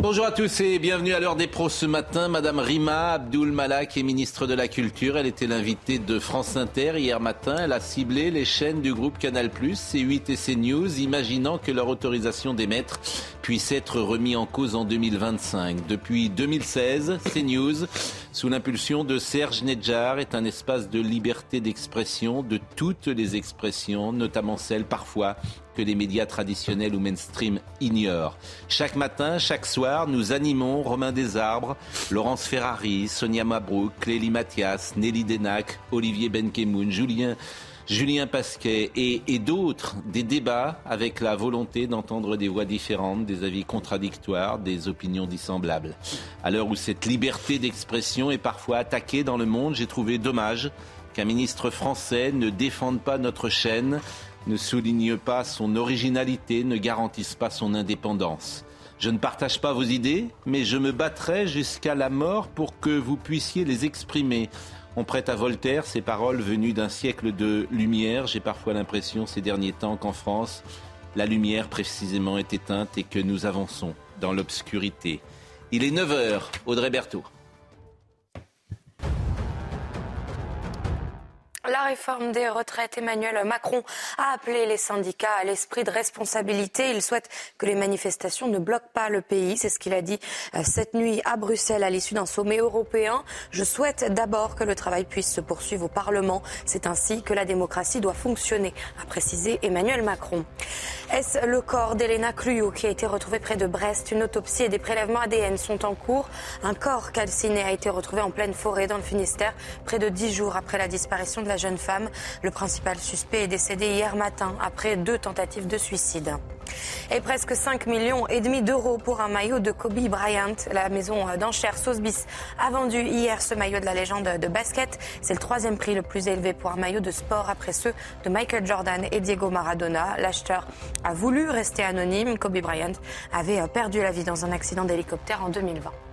Bonjour à tous et bienvenue à l'heure des pros ce matin. Madame Rima Abdul Malak est ministre de la Culture. Elle était l'invitée de France Inter hier matin. Elle a ciblé les chaînes du groupe Canal+, C8 et CNews, imaginant que leur autorisation d'émettre puisse être remis en cause en 2025. Depuis 2016, CNews, sous l'impulsion de Serge Nedjar, est un espace de liberté d'expression, de toutes les expressions, notamment celles parfois que les médias traditionnels ou mainstream ignorent. Chaque matin, chaque soir, nous animons Romain Desarbres, Laurence Ferrari, Sonia Mabrouk, Clélie Mathias, Nelly Denac, Olivier Benkemoun, Julien Julien Pasquet et, et d'autres, des débats avec la volonté d'entendre des voix différentes, des avis contradictoires, des opinions dissemblables. À l'heure où cette liberté d'expression est parfois attaquée dans le monde, j'ai trouvé dommage qu'un ministre français ne défende pas notre chaîne ne souligne pas son originalité, ne garantisse pas son indépendance. Je ne partage pas vos idées, mais je me battrai jusqu'à la mort pour que vous puissiez les exprimer. On prête à Voltaire ces paroles venues d'un siècle de lumière. J'ai parfois l'impression ces derniers temps qu'en France, la lumière précisément est éteinte et que nous avançons dans l'obscurité. Il est 9h, Audrey Berthaud. La réforme des retraites, Emmanuel Macron a appelé les syndicats à l'esprit de responsabilité. Il souhaite que les manifestations ne bloquent pas le pays. C'est ce qu'il a dit euh, cette nuit à Bruxelles à l'issue d'un sommet européen. Je souhaite d'abord que le travail puisse se poursuivre au Parlement. C'est ainsi que la démocratie doit fonctionner, a précisé Emmanuel Macron. Est-ce le corps d'Elena Cluyot qui a été retrouvé près de Brest? Une autopsie et des prélèvements ADN sont en cours. Un corps calciné a été retrouvé en pleine forêt dans le Finistère près de dix jours après la disparition de la jeune femme. Le principal suspect est décédé hier matin après deux tentatives de suicide. Et presque 5 millions et demi d'euros pour un maillot de Kobe Bryant. La maison d'enchères Sotheby's a vendu hier ce maillot de la légende de basket. C'est le troisième prix le plus élevé pour un maillot de sport après ceux de Michael Jordan et Diego Maradona. L'acheteur a voulu rester anonyme. Kobe Bryant avait perdu la vie dans un accident d'hélicoptère en 2020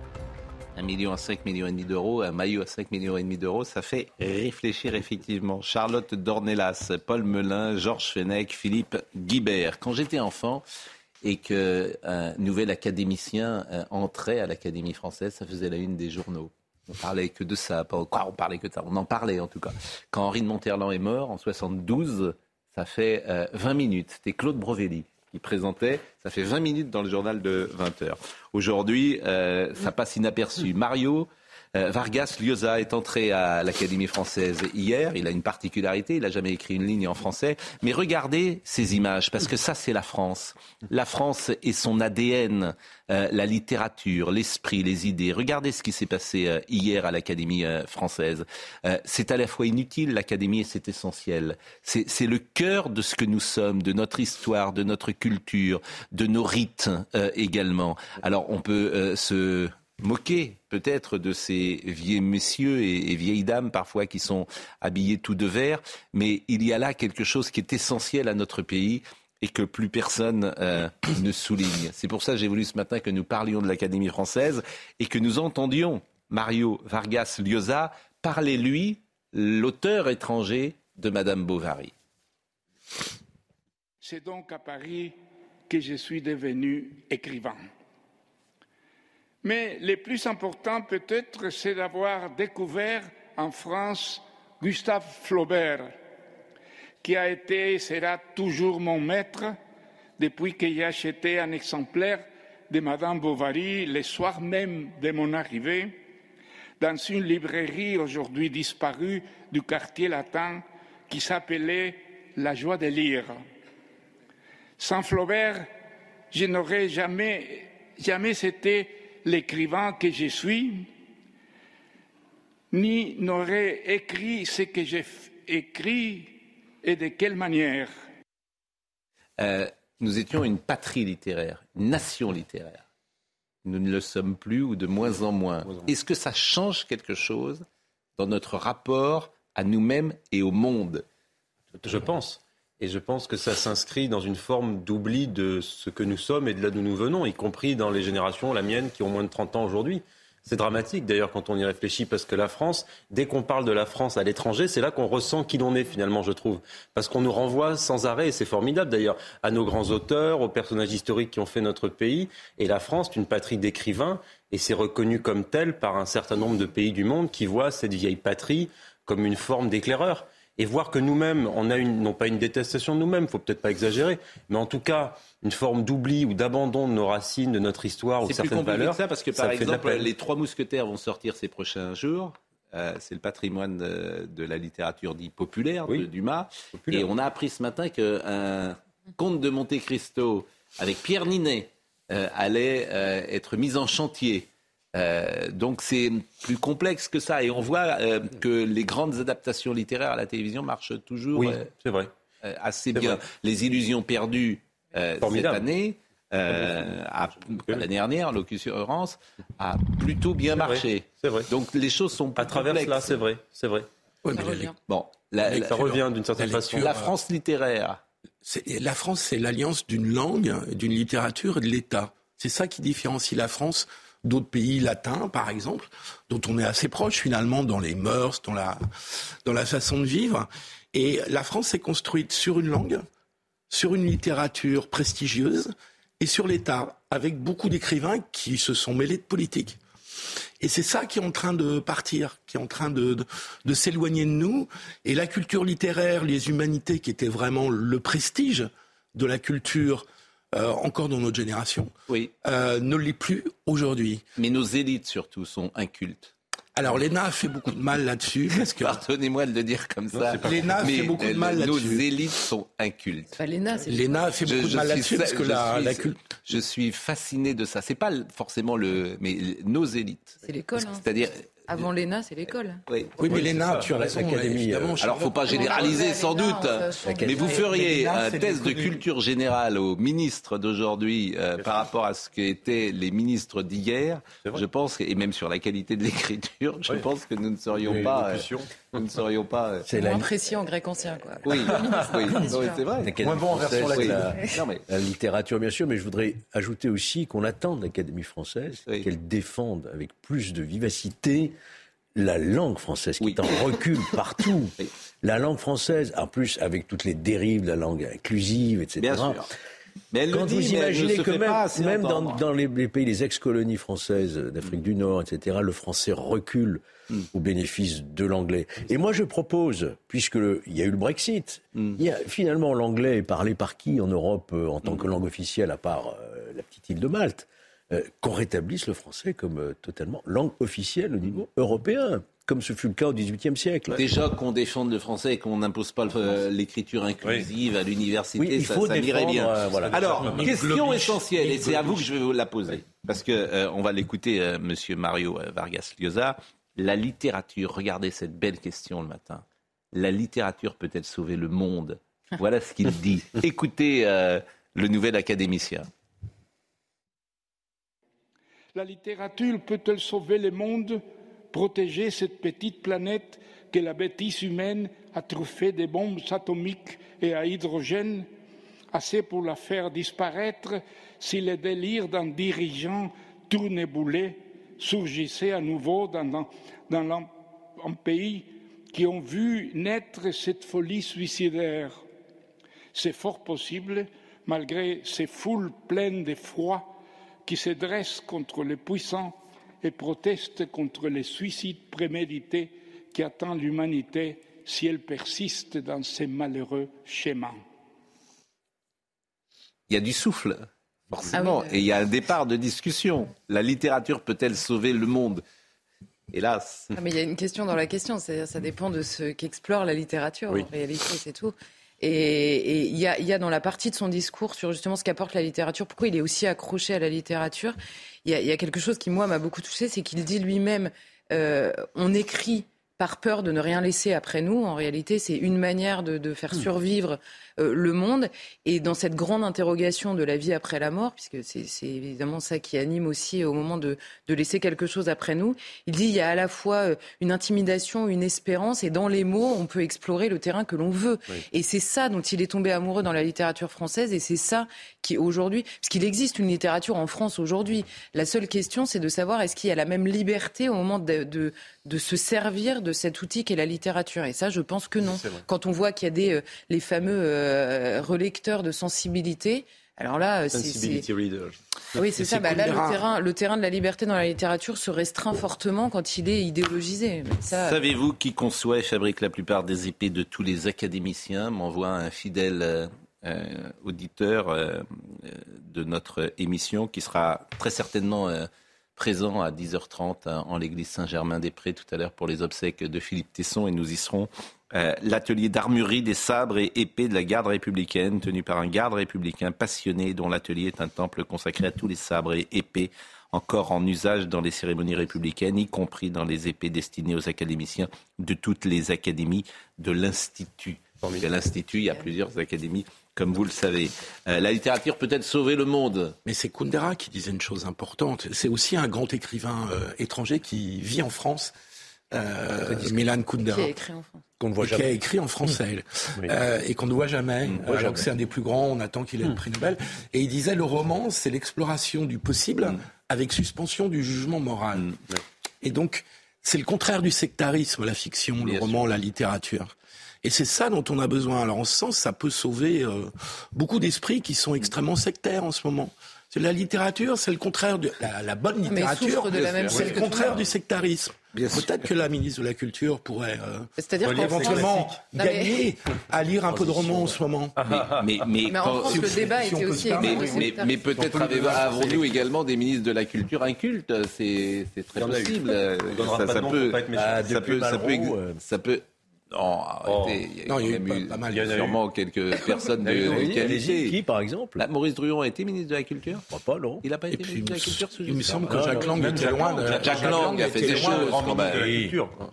un million à 5 millions et demi d'euros, un maillot à 5 millions et demi d'euros, ça fait réfléchir effectivement. Charlotte Dornelas, Paul Melun, Georges Fenech, Philippe Guibert. Quand j'étais enfant et qu'un nouvel académicien euh, entrait à l'Académie française, ça faisait la une des journaux. On parlait que de ça, pas quoi, on parlait que de ça, on en parlait en tout cas. Quand Henri de Monterland est mort en 72, ça fait 20 euh, minutes. C'était Claude Brovelli qui présentait. Ça fait 20 minutes dans le journal de 20 heures. Aujourd'hui, euh, ça passe inaperçu. Mario Vargas Llosa est entré à l'Académie française hier. Il a une particularité, il n'a jamais écrit une ligne en français. Mais regardez ces images, parce que ça, c'est la France. La France et son ADN, euh, la littérature, l'esprit, les idées. Regardez ce qui s'est passé euh, hier à l'Académie française. c'est à la fois inutile, l'Académie, et c'est essentiel. C'est le cœur de ce que nous sommes, de notre histoire, de notre culture, de nos rites également. Alors, on peut se moquer peut-être de ces vieux messieurs et, vieilles dames parfois qui sont habillés tout de vert, mais il y a là quelque chose qui est essentiel à notre pays et que plus personne euh, ne souligne. C'est pour ça que j'ai voulu ce matin que nous parlions de l'Académie française et que nous entendions Mario Vargas Llosa parler, lui, l'auteur étranger de Madame Bovary. C'est donc à Paris que je suis devenu écrivain. Mais le plus important peut-être, c'est d'avoir découvert en France Gustave Flaubert, qui a été et sera toujours mon maître depuis que j'ai acheté un exemplaire de Madame Bovary le soir même de mon arrivée dans une librairie aujourd'hui disparue du quartier latin qui s'appelait La joie de lire. Sans Flaubert, je n'aurais jamais, jamais été l'écrivain que je suis, ni n'aurait écrit ce que j'ai écrit et de quelle manière. Euh, nous étions une patrie littéraire, une nation littéraire. Nous ne le sommes plus ou de moins en moins. Est-ce que ça change quelque chose dans notre rapport à nous-mêmes et au monde? Je pense. Et je pense que ça s'inscrit dans une forme d'oubli de ce que nous sommes et de là d'où nous venons, y compris dans les générations, la mienne, qui ont moins de 30 ans aujourd'hui. C'est dramatique d'ailleurs quand on y réfléchit parce que la France, dès qu'on parle de la France à l'étranger, c'est là qu'on ressent qui l'on est finalement, je trouve. Parce qu'on nous renvoie sans arrêt, et c'est formidable d'ailleurs, à nos grands auteurs, aux personnages historiques qui ont fait notre pays. Et la France, c'est une patrie d'écrivains et c'est reconnu comme tel par un certain nombre de pays du monde qui voient cette vieille patrie comme une forme d'éclaireur et voir que nous-mêmes, on a une, non pas une détestation de nous-mêmes, faut peut-être pas exagérer, mais en tout cas une forme d'oubli ou d'abandon de nos racines, de notre histoire ou de certaines valeurs. C'est ça parce que par exemple, les trois mousquetaires vont sortir ces prochains jours. Euh, c'est le patrimoine de, la littérature dit populaire de Dumas. Et on a appris ce matin qu'un conte de Monte Cristo avec Pierre Ninet euh, allait euh, être mis en chantier. Euh, donc c'est plus complexe que ça. Et on voit euh, que les grandes adaptations littéraires à la télévision marchent toujours oui, vrai. Euh, assez bien. Les illusions perdues cette année, l'année dernière, l'occurrence, a plutôt bien marché. C'est vrai. Donc les choses sont pas à travers là, c'est vrai, c'est vrai. bon, ça revient d'une certaine façon. La France littéraire. La France, c'est l'alliance d'une langue, d'une littérature et de l'État. C'est ça qui différencie la France d'autres pays latins, par exemple, dont on est assez proche finalement dans les mœurs, dans la, dans la façon de vivre. Et la France s'est construite sur une langue, sur une littérature prestigieuse et sur l'État, avec beaucoup d'écrivains qui se sont mêlés de politique. Et c'est ça qui est en train de partir, qui est en train de, de, de s'éloigner de nous. Et la culture littéraire, les humanités, qui étaient vraiment le prestige de la culture euh, encore dans notre génération, oui. euh, ne l'est plus aujourd'hui. Mais nos élites surtout sont incultes. Alors l'ENA a fait beaucoup de mal là-dessus. Que... Pardonnez-moi de le dire comme ça. L'ENA a fait beaucoup de mal là-dessus. Nos élites sont incultes. L'ENA a fait beaucoup de mal là-dessus parce que la, la culte... Je suis fasciné de ça. C'est pas forcément le, mais nos élites. C'est l'école. Hein. C'est-à-dire avant l'ENA, c'est l'école. Oui, oui mais l'ENA, tu as raison. Évidemment, Alors, faut pas généraliser sans doute. Mais vous feriez un test de culture générale aux ministres d'aujourd'hui euh, par rapport à ce qu'étaient les ministres d'hier. Je pense, et même sur la qualité de l'écriture, je pense que nous ne serions pas. Euh, nous ne serions pas. Euh, c'est moins précis en grec ancien, quoi. Oui, c'est vrai. Moins bon en version la, la littérature, bien sûr, mais je voudrais ajouter aussi qu'on attend de l'Académie française qu'elle défende avec plus de vivacité la langue française qui est en recul partout. La langue française, en plus avec toutes les dérives, la langue inclusive, etc. Bien sûr. Mais elle Quand vous imaginez que même, dans, les, pays, les ex-colonies françaises d'Afrique du Nord, etc., le français recule hmm. au bénéfice de l'anglais. Et moi, je propose, puisqu'il y a eu le Brexit, hmm. il y a, finalement, l'anglais est parlé par qui en Europe euh, en tant hmm. que langue officielle, à part euh, la petite île de Malte? Euh, qu'on rétablisse le français comme euh, totalement langue officielle au niveau européen comme ce fut le cas au XVIIIe siècle. Déjà qu'on défende le français et qu'on n'impose pas euh, l'écriture inclusive à l'université, ça, ça irait bien. Alors, question essentielle, et c'est à vous que je vais vous la poser, parce que on va l'écouter, Monsieur Mario Vargas Llosa. La littérature, regardez cette belle question le matin. La littérature peut-elle sauver le monde? Voilà ce qu'il dit. Écoutez le nouvel académicien. La littérature peut-elle sauver le monde, protéger cette petite planète que la bêtise humaine a truffée de bombes atomiques et à hydrogène, assez pour la faire disparaître si le délire d'un dirigeant tourneboulé surgissait à nouveau dans, dans un pays qui ont vu naître cette folie suicidaire? C'est fort possible, malgré ces foules pleines de froid, qui se dresse contre les puissants et proteste contre les suicides prémédités qui attendent l'humanité si elle persiste dans ces malheureux schémas. Il y a du souffle, forcément, ah et il y a un départ de discussion. La littérature peut-elle sauver le monde? Hélas. Ah, mais il y a une question dans la question, ça dépend de ce qu'explore la littérature en réalité, c'est tout. Et il y, a, dans la partie de son discours sur justement ce qu'apporte la littérature, pourquoi il est aussi accroché à la littérature, il y a, quelque chose qui, moi, m'a beaucoup touché, c'est qu'il dit lui-même, euh, on écrit par peur de ne rien laisser après nous. En réalité, c'est une manière de, de faire hmm. survivre euh, le monde. Et dans cette grande interrogation de la vie après la mort, puisque c'est évidemment ça qui anime aussi au moment de, de, laisser quelque chose après nous, il dit il y a à la fois euh, une intimidation, une espérance, et dans les mots, on peut explorer le terrain que l'on veut. Et c'est ça dont il est tombé amoureux dans la littérature française, et c'est ça qui aujourd'hui, parce qu'il existe une littérature en France aujourd'hui. La seule question, c'est de savoir est-ce qu'il y a la même liberté au moment de, de, de se servir de cet outil qu'est la littérature. Et ça, je pense que non. Quand on voit qu'il y a des, euh, les fameux euh, relecteur de sensibilité. Alors là, euh, c'est. Oui, c'est ça. Bah, là, le terrain, le terrain de la liberté dans la littérature se restreint fortement quand il est idéologisé. Savez-vous qui conçoit et fabrique la plupart des épées de tous les académiciens M'envoie un fidèle euh, auditeur de notre émission qui sera très certainement présent à 10h30 hein, en l'église Saint-Germain-des-Prés tout à l'heure pour les obsèques de Philippe Tesson et nous y serons euh, l'atelier d'armurerie des sabres et épées de la garde républicaine, tenu par un garde républicain passionné, dont l'atelier est un temple consacré à tous les sabres et épées encore en usage dans les cérémonies républicaines, y compris dans les épées destinées aux académiciens de toutes les académies de l'Institut. l'Institut, il y a plusieurs académies, comme vous le savez. Euh, la littérature peut-être sauver le monde. Mais c'est Kundera qui disait une chose importante. C'est aussi un grand écrivain euh, étranger qui vit en France euh, Milan Kundera. Qui a écrit en France. Qu'on ne voit jamais. Qui a écrit en français. Euh, et qu'on ne voit jamais. alors que c'est un des plus grands, on attend qu'il ait le prix Nobel. Et il disait le roman, c'est l'exploration du possible mm. avec suspension du jugement moral. Et donc, c'est le contraire du sectarisme, la fiction, le roman, la littérature. Et c'est ça dont on a besoin. Alors en ce sens, ça peut sauver euh, beaucoup d'esprits qui sont extrêmement sectaires en ce moment. La littérature, c'est le contraire de la, bonne littérature, c'est le contraire du sectarisme. Peut-être que la ministre de la Culture pourrait euh, éventuellement gagner à lire un peu de roman en ce moment. Mais, mais, mais, en France, le débat était aussi Mais, mais peut-être avons-nous également des ministres de la Culture incultes? C'est très possible. Ça, ça, peut, peut non, arrêtez. Il y a, non, il y a eu pas, mal. Il y a sûrement quelques personnes de, qualité. Qui, par exemple Maurice Druon a été ministre de la Culture Je crois pas, non. Il n'a pas été ministre de la Culture Il me semble que Jacques Lang était loin de... Jacques Lang a fait des choses.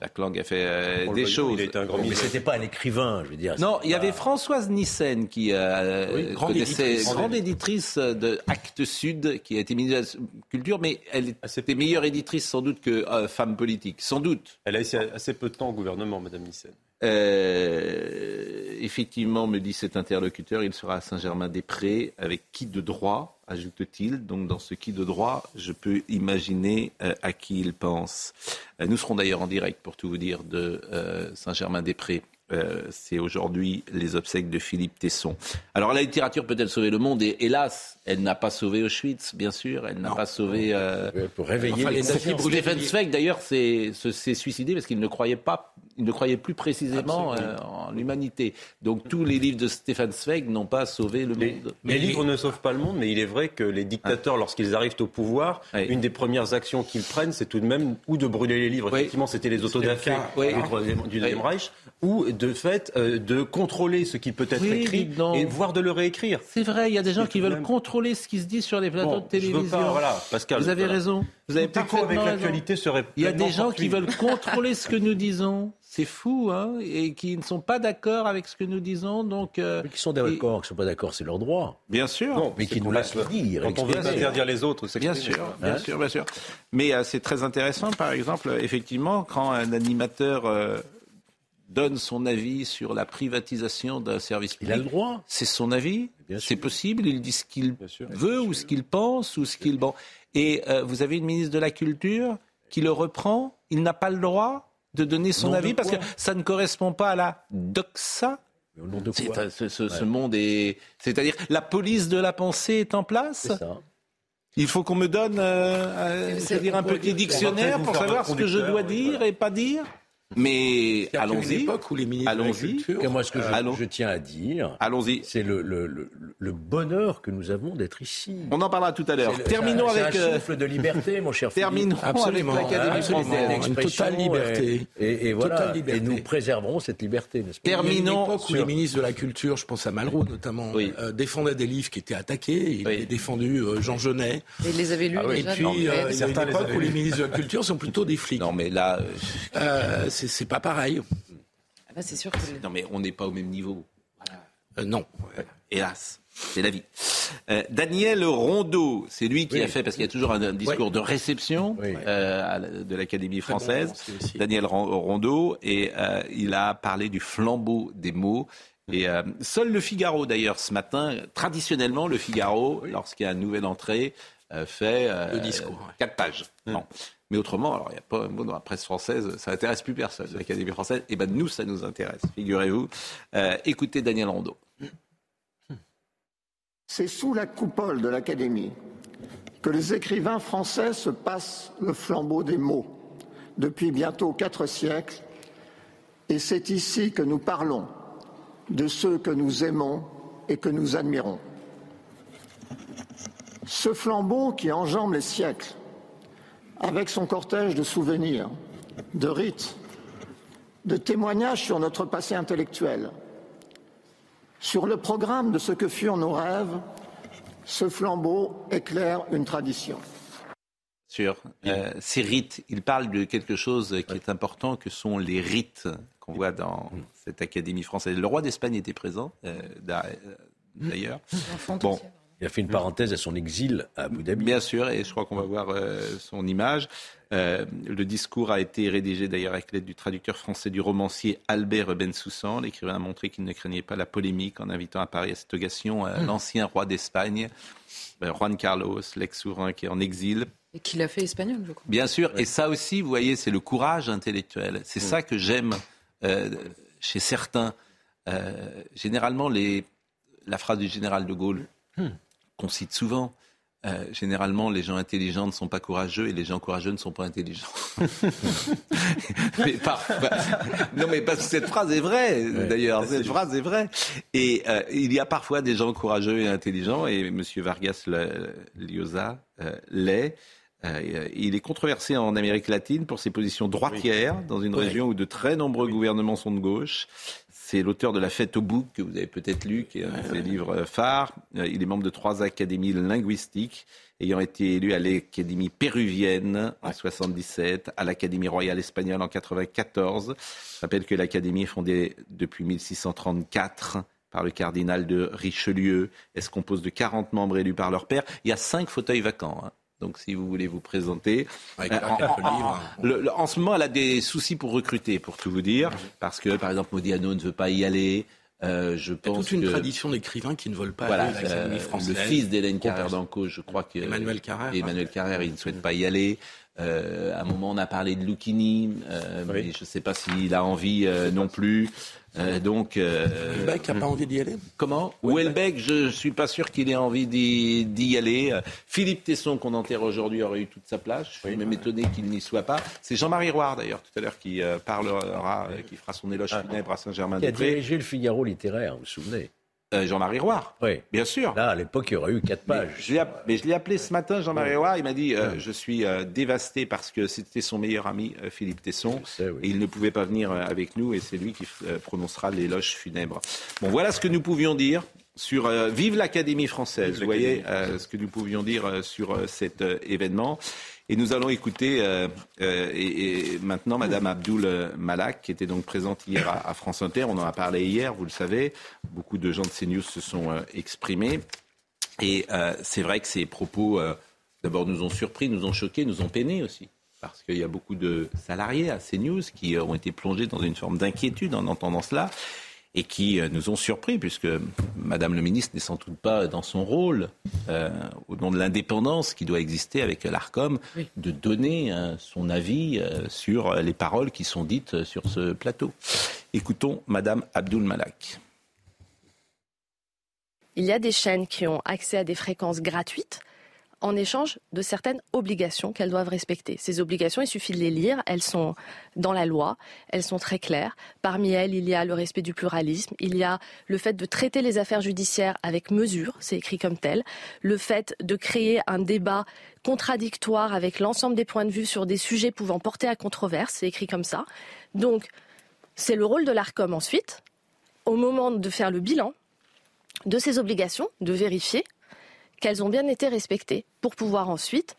Jacques Lang a fait des choses. Mais c'était pas un écrivain, je veux dire. Non, il y avait Françoise Nissen qui euh, connaissait, grande éditrice de Actes Sud, qui a été ministre de la Culture, mais elle était meilleure éditrice sans doute que euh, femme politique. Sans doute. Elle a assez peu de temps au gouvernement, Madame Nissen. Euh, effectivement, me dit cet interlocuteur, il sera à Saint-Germain-des-Prés. Avec qui de droit ajoute-t-il. Donc dans ce qui de droit, je peux imaginer euh, à qui il pense. Euh, nous serons d'ailleurs en direct, pour tout vous dire, de Saint-Germain-des-Prés c'est aujourd'hui les obsèques de Philippe Tesson. Alors la littérature peut-elle sauver le monde? Et hélas, elle n'a pas sauvé Auschwitz, bien sûr. Elle n'a pas sauvé. Pour réveiller les Stephen Zweig, d'ailleurs, s'est suicidé parce qu'il ne croyait pas, il ne croyait plus précisément euh, en l'humanité. Donc tous les livres de Stefan Zweig n'ont pas sauvé le monde. Les, livres ne sauvent pas le monde, mais il est vrai que les dictateurs, lorsqu'ils arrivent au pouvoir, une des premières actions qu'ils prennent, c'est tout de même ou de brûler les livres. Effectivement, c'était les autodafés du Deuxième Reich, ou de fait euh, de contrôler ce qui peut être écrit et voire de le réécrire. C'est vrai, il y a des gens qui veulent contrôler ce qui se dit sur les plateaux de télévision. voilà, Pascal, vous avez raison. Vous avez avec l'actualité serait. Il y a des gens qui veulent contrôler ce que nous disons. C'est fou, hein, et qui ne sont pas d'accord avec ce que nous disons. Donc, euh, qui sont d'accord, qui ne sont pas d'accord, c'est leur droit. Bien sûr. Non, mais qui nous laissent dire. Quand on veut interdire les autres, c'est bien sûr, bien sûr, bien sûr. Mais euh, c'est très intéressant, par exemple, effectivement, quand un animateur donne son avis sur la privatisation d'un service public. Il a le droit. C'est son avis. C'est possible. Il dit ce qu'il veut ou ce qu'il pense ou ce qu'il. Bon. Et euh, vous avez une ministre de la Culture qui le reprend. Il n'a pas le droit de donner son avis parce que ça ne correspond pas à la doxa. Ce, ce, monde est. C'est-à-dire, la police de la pensée est en place. Ça. Il faut qu'on me donne euh, euh dire un petit dictionnaire pour savoir ce que je dois dire et pas dire. Mais allons-y. Allons-y. Moi, ce que je, tiens à dire, allons-y. C'est le, le, le, bonheur que nous avons d'être ici. On en parlera tout à l'heure. Terminons avec. Un euh, souffle de liberté, mon cher. Terminons avec l'Académie française. Une totale liberté. Et, et voilà. Et nous préserverons cette liberté, n'est-ce pas? Terminons. où les ministres de la Culture, je pense à Malraux notamment, euh, défendaient des livres qui étaient attaqués. Il avait défendu euh, Jean Genet. Et il les avait lus. Ah et puis, il y a une époque où les ministres de la Culture sont plutôt des flics. Non, mais là. C'est pas pareil. Ah bah, c'est sûr Non, mais on n'est pas au même niveau. Euh, non. Hélas, c'est la vie. Euh, Daniel Rondeau, c'est lui qui a fait, parce qu'il y a toujours un, discours de réception euh, de l'Académie française. Daniel Rondeau, et il a parlé du flambeau des mots. Et seul le Figaro, d'ailleurs, ce matin, traditionnellement, le Figaro, lorsqu'il y a une nouvelle entrée, fait le discours, quatre pages. Mais autrement, alors il n'y a pas un mot dans la presse française, ça n'intéresse plus personne, l'Académie française. Eh ben nous, ça nous intéresse, figurez-vous. Euh, écoutez Daniel Rondeau. C'est sous la coupole de l'Académie que les écrivains français se passent le flambeau des mots depuis bientôt quatre siècles. Et c'est ici que nous parlons de ceux que nous aimons et que nous admirons. Ce flambeau qui enjambe les siècles avec son cortège de souvenirs, de rites, de témoignages sur notre passé intellectuel, sur le programme de ce que furent nos rêves, ce flambeau éclaire une tradition. Sur euh, ces rites, il parle de quelque chose qui est important, que sont les rites qu'on voit dans cette Académie française. Le roi d'Espagne était présent, euh, d'ailleurs. Bon, il a fait une parenthèse à son exil à Abu Dhabi. Bien sûr, et je crois qu'on va voir euh, son image. Euh, le discours a été rédigé d'ailleurs avec l'aide du traducteur français du romancier Albert Bensoussan. L'écrivain a montré qu'il ne craignait pas la polémique en invitant à Paris à cette occasion euh, hmm. l'ancien roi d'Espagne, Juan Carlos, l'ex-souverain qui est en exil. Et qui l'a fait espagnol, je crois. Bien sûr, et ça aussi, vous voyez, c'est le courage intellectuel. C'est ça que j'aime chez certains. généralement, les, la phrase du général de Gaulle, qu'on cite souvent. Euh, généralement, les gens intelligents ne sont pas courageux et les gens courageux ne sont pas intelligents. mais non, mais parce que cette phrase est vraie, d'ailleurs. Cette phrase est vraie. Et euh, il y a parfois des gens courageux et intelligents, et M. Vargas Llosa euh, l'est. il est controversé en Amérique latine pour ses positions droitières, dans une région où de très nombreux gouvernements sont de gauche. C'est l'auteur de La Fête au bouc, que vous avez peut-être lu, qui est un de ses livres phares. Euh, il est membre de trois académies linguistiques, ayant été élu à l'Académie péruvienne en 77, à l'Académie royale espagnole en 94. Je rappelle que l'Académie est fondée depuis 1634 par le cardinal de Richelieu. Elle se compose de 40 membres élus par leur père. Il y a cinq fauteuils vacants. Hein. Donc, si vous voulez vous présenter. Euh, en, ce moment, elle a des soucis pour recruter, pour tout vous dire. Parce que, par exemple, Modiano ne veut pas y aller. Euh, je pense Il y a toute une tradition d'écrivains qui ne veulent pas aller à l'Académie euh, française. Le fils d'Hélène Carrère d'Anco, je crois que... Emmanuel Carrère. Emmanuel Carrère, il ne souhaite pas y aller. À un moment, on a parlé de Lucchini, mais je ne sais pas s'il a envie non plus. Euh, donc, euh, Welbeck n'a pas envie d'y aller? Comment? Welbeck, je ne suis pas sûr qu'il ait envie d'y aller. Philippe Tesson, qu'on enterre aujourd'hui, aurait eu toute sa place. Je suis même étonné qu'il n'y soit pas. C'est Jean-Marie Roire, d'ailleurs, tout à l'heure, qui euh, parlera, qui fera son éloge ah. funèbre à Saint-Germain-des-Prés. Qui a dirigé le Figaro littéraire, vous vous souvenez? Euh, Jean-Marie Roy. Oui. Bien sûr. Là, à l'époque, il y aurait eu quatre pages. Mais je l'ai appelé ce matin, Jean-Marie Roy. Il m'a dit euh, Je suis euh, dévasté parce que c'était son meilleur ami, Philippe Tesson. Et il ne pouvait pas venir avec nous et c'est lui qui prononcera l'éloge funèbre. Bon, voilà ce que nous pouvions dire sur Vive l'Académie française. Vous voyez ce que nous pouvions dire sur cet événement. Et nous allons écouter euh, euh, et, maintenant Madame Abdoul Malak, qui était donc présente hier à, France Inter. On en a parlé hier, vous le savez. Beaucoup de gens de CNews se sont euh, exprimés. Et c'est vrai que ces propos, d'abord, nous ont surpris, nous ont choqués, nous ont peinés aussi. Parce qu'il y a beaucoup de salariés à CNews qui ont été plongés dans une forme d'inquiétude en entendant cela et qui euh, nous ont surpris, puisque Madame le ministre n'est sans doute pas dans son rôle, euh, au nom de l'indépendance qui doit exister avec l'ARCOM, de donner euh, son avis sur les paroles qui sont dites sur ce plateau. Écoutons Madame Abdul Malak. Il y a des chaînes qui ont accès à des fréquences gratuites en échange de certaines obligations qu'elles doivent respecter. Ces obligations, il suffit de les lire, elles sont dans la loi, elles sont très claires. Parmi elles, il y a le respect du pluralisme, il y a le fait de traiter les affaires judiciaires avec mesure, c'est écrit comme tel, le fait de créer un débat contradictoire avec l'ensemble des points de vue sur des sujets pouvant porter à controverse, c'est écrit comme ça. Donc, c'est le rôle de l'ARCOM ensuite, au moment de faire le bilan de ces obligations, de vérifier qu'elles ont bien été respectées pour pouvoir ensuite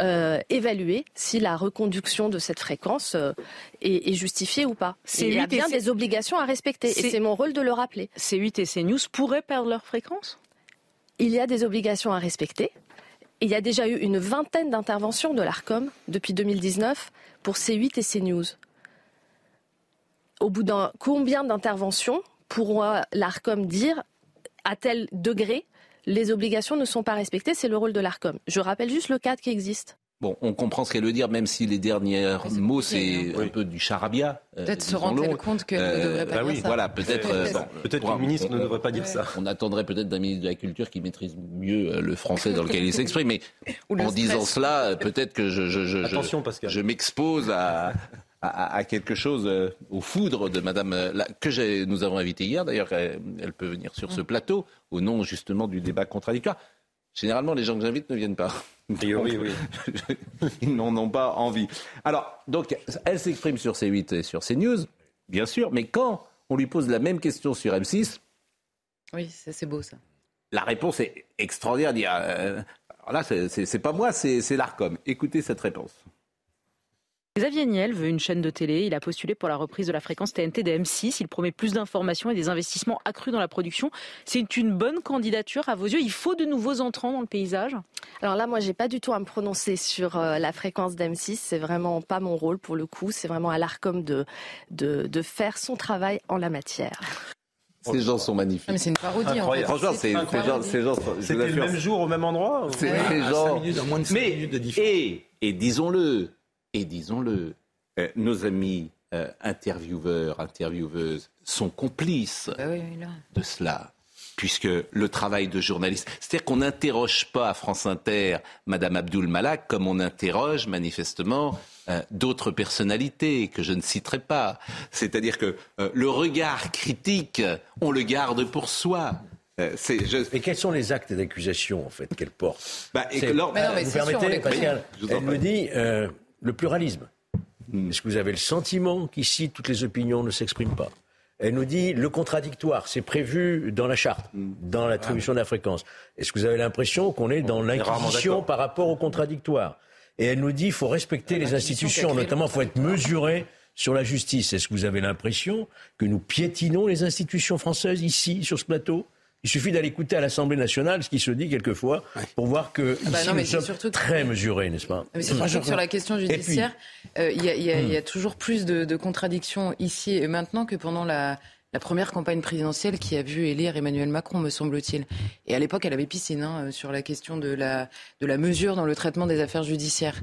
euh, évaluer si la reconduction de cette fréquence euh, est, justifiée ou pas. Il y a bien des obligations à respecter et c'est mon rôle de le rappeler. C8 et CNews pourraient perdre leur fréquence? Il y a des obligations à respecter. Il y a déjà eu une vingtaine d'interventions de l'ARCOM depuis 2019 pour C8 et CNews. Au bout d'un combien d'interventions pourra l'ARCOM dire à tel degré les obligations ne sont pas respectées, c'est le rôle de l'ARCOM. Je rappelle juste le cadre qui existe. Bon, on comprend ce qu'elle veut dire, même si les derniers mots, c'est hein. un peu du charabia. Euh, peut-être se rendre compte qu'elle ne devrait pas bah dire ça. Voilà, peut-être. Euh, peut-être le ministre ne devrait pas dire ça. On attendrait peut-être d'un ministre de la Culture qui maîtrise mieux euh, le français dans lequel il s'exprime, mais en disant cela, peut-être que je, je, je, je m'expose à, à, quelque chose euh, aux foudres de Madame euh, que nous avons invitée hier. D'ailleurs, elle, peut venir sur ce mm. plateau au nom justement du débat contradictoire. Généralement, les gens que j'invite ne viennent pas. Oui, oui. Ils n'en ont pas envie. Alors, donc, elle s'exprime sur C8 et sur CNews, bien sûr, mais quand on lui pose la même question sur M6. Oui, c'est beau ça. La réponse est extraordinaire. Euh, alors là, c'est pas moi, c'est l'ARCOM. Écoutez cette réponse. Xavier Niel veut une chaîne de télé. Il a postulé pour la reprise de la fréquence TNT de M6. Il promet plus d'informations et des investissements accrus dans la production. C'est une bonne candidature à vos yeux. Il faut de nouveaux entrants dans le paysage Alors là, moi, j'ai pas du tout à me prononcer sur euh, la fréquence d'M6. C'est vraiment pas mon rôle pour le coup. C'est vraiment à l'ARCOM de, de, faire son travail en la matière. Ces gens sont magnifiques. mais c'est une parodie. En fait. Franchement, c'est ces gens. C'était le même jour au même endroit. C'est gens. mais et, et disons-le, et disons-le, euh, nos amis euh, intervieweurs, intervieweuses sont complices bah de cela. Puisque le travail de journaliste, c'est-à-dire qu'on n'interroge pas à France Inter Madame Abdul Malak comme on interroge manifestement euh, d'autres personnalités que je ne citerai pas. C'est-à-dire que le regard critique, on le garde pour soi. Et quels sont les actes d'accusation en fait qu'elle porte? Bah, et vous permettez, elle me dit le pluralisme. Est-ce que vous avez le sentiment qu'ici, toutes les opinions ne s'expriment pas? Elle nous dit le contradictoire, c'est prévu dans la charte, dans l'attribution de la fréquence. Est-ce que vous avez l'impression qu'on est dans l'inquisition par rapport au contradictoire? Et elle nous dit il faut respecter les institutions, notamment il faut être mesuré sur la justice. Est-ce que vous avez l'impression que nous piétinons les institutions françaises ici, sur ce plateau? Il suffit d'aller écouter à l'Assemblée nationale ce qui se dit quelquefois pour voir que ah bah ici, nous sommes surtout très mesurés, n'est-ce pas mais C'est surtout que sur la question judiciaire, euh, il y, y, a hmm. toujours plus de, de contradictions ici et maintenant que pendant la, la première campagne présidentielle qui a vu élire Emmanuel Macron, me semble-t-il. Et à l'époque, elle avait piscine hein, sur la question de la, de la mesure dans le traitement des affaires judiciaires.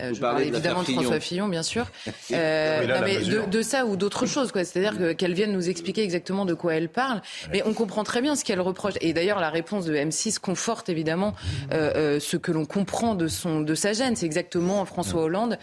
Euh, je parle évidemment de, François Fillon, bien sûr. Euh, mais de, ça ou d'autres choses, quoi. C'est-à-dire qu'elle vienne nous expliquer exactement de quoi elle parle. Mais on comprend très bien ce qu'elle reproche. Et d'ailleurs, la réponse de M6 conforte évidemment euh, ce que l'on comprend de, son, de sa gêne. C'est exactement François Hollande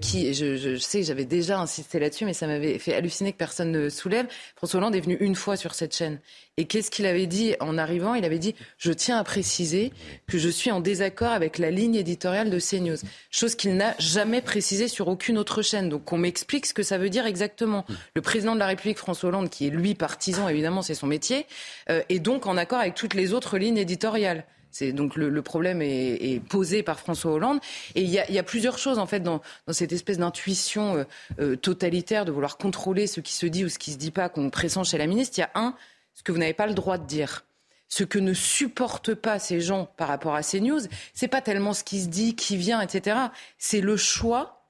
qui, je, je sais, j'avais déjà insisté là-dessus, mais ça m'avait fait halluciner que personne ne soulève. François Hollande est venu une fois sur cette chaîne. Et qu'est-ce qu'il avait dit en arrivant? Il avait dit Je tiens à préciser que je suis en désaccord avec la ligne éditoriale de CNews. Chose qu'il n'a jamais précisée sur aucune autre chaîne. Donc qu'on m'explique ce que ça veut dire exactement. Le président de la République, François Hollande, qui est lui partisan, évidemment, c'est son métier, euh, est donc en accord avec toutes les autres lignes éditoriales. C'est donc le, problème est, posé par François Hollande. Et il y a, plusieurs choses en fait dans, cette espèce d'intuition euh, euh, totalitaire de vouloir contrôler ce qui se dit ou ce qui se dit pas qu'on pressent chez la ministre. Il y a un, ce que vous n'avez pas le droit de dire. Ce que ne supportent pas ces gens par rapport à ces news, c'est pas tellement ce qui se dit, qui vient, etc. C'est le choix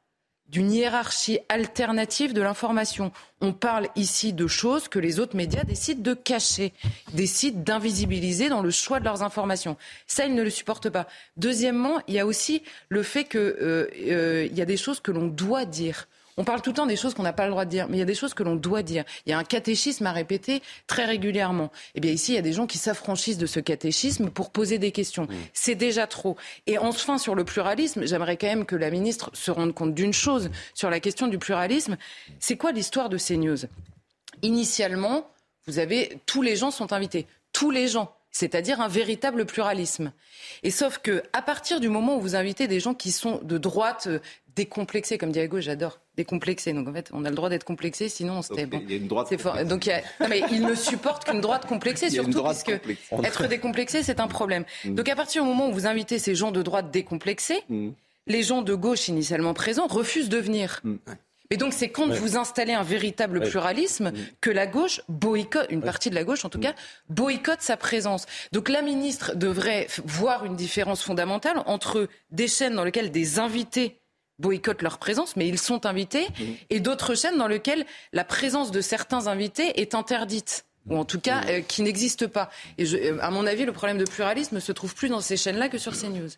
d'une hiérarchie alternative de l'information. On parle ici de choses que les autres médias décident de cacher, décident d'invisibiliser dans le choix de leurs informations. Ça, ils ne le supportent pas. Deuxièmement, il y a aussi le fait qu'il euh, euh, y a des choses que l'on doit dire. On parle tout le temps des choses qu'on n'a pas le droit de dire, mais il y a des choses que l'on doit dire. Il y a un catéchisme à répéter très régulièrement. Eh bien ici, il y a des gens qui s'affranchissent de ce catéchisme pour poser des questions. C'est déjà trop. Et enfin, sur le pluralisme, j'aimerais quand même que la ministre se rende compte d'une chose sur la question du pluralisme. C'est quoi l'histoire de ces news Initialement, vous avez tous les gens sont invités, tous les gens c'est-à-dire un véritable pluralisme. Et sauf que, à partir du moment où vous invitez des gens qui sont de droite, euh, décomplexés, comme Diego, j'adore, décomplexés. Donc en fait, on a le droit d'être complexé, sinon on se Bon, il y a une droite. Fort. Donc il y a... non, mais il ne supporte qu'une droite complexée, surtout parce que être décomplexé, c'est un problème. Mm. Donc à partir du moment où vous invitez ces gens de droite décomplexés, mm. les gens de gauche initialement présents refusent de venir. Mm. Et donc c'est quand vous installez un véritable pluralisme mm. que la gauche boycotte, une partie de la gauche en tout mm. cas, boycotte sa présence. Donc la ministre devrait voir une différence fondamentale entre des chaînes dans lesquelles des invités boycottent leur présence, mais ils sont invités, mm. et d'autres chaînes dans lesquelles la présence de certains invités est interdite ou en tout cas euh, qui n'existe pas. Et euh, à mon avis, le problème de pluralisme se trouve plus dans ces chaînes-là que sur CNews.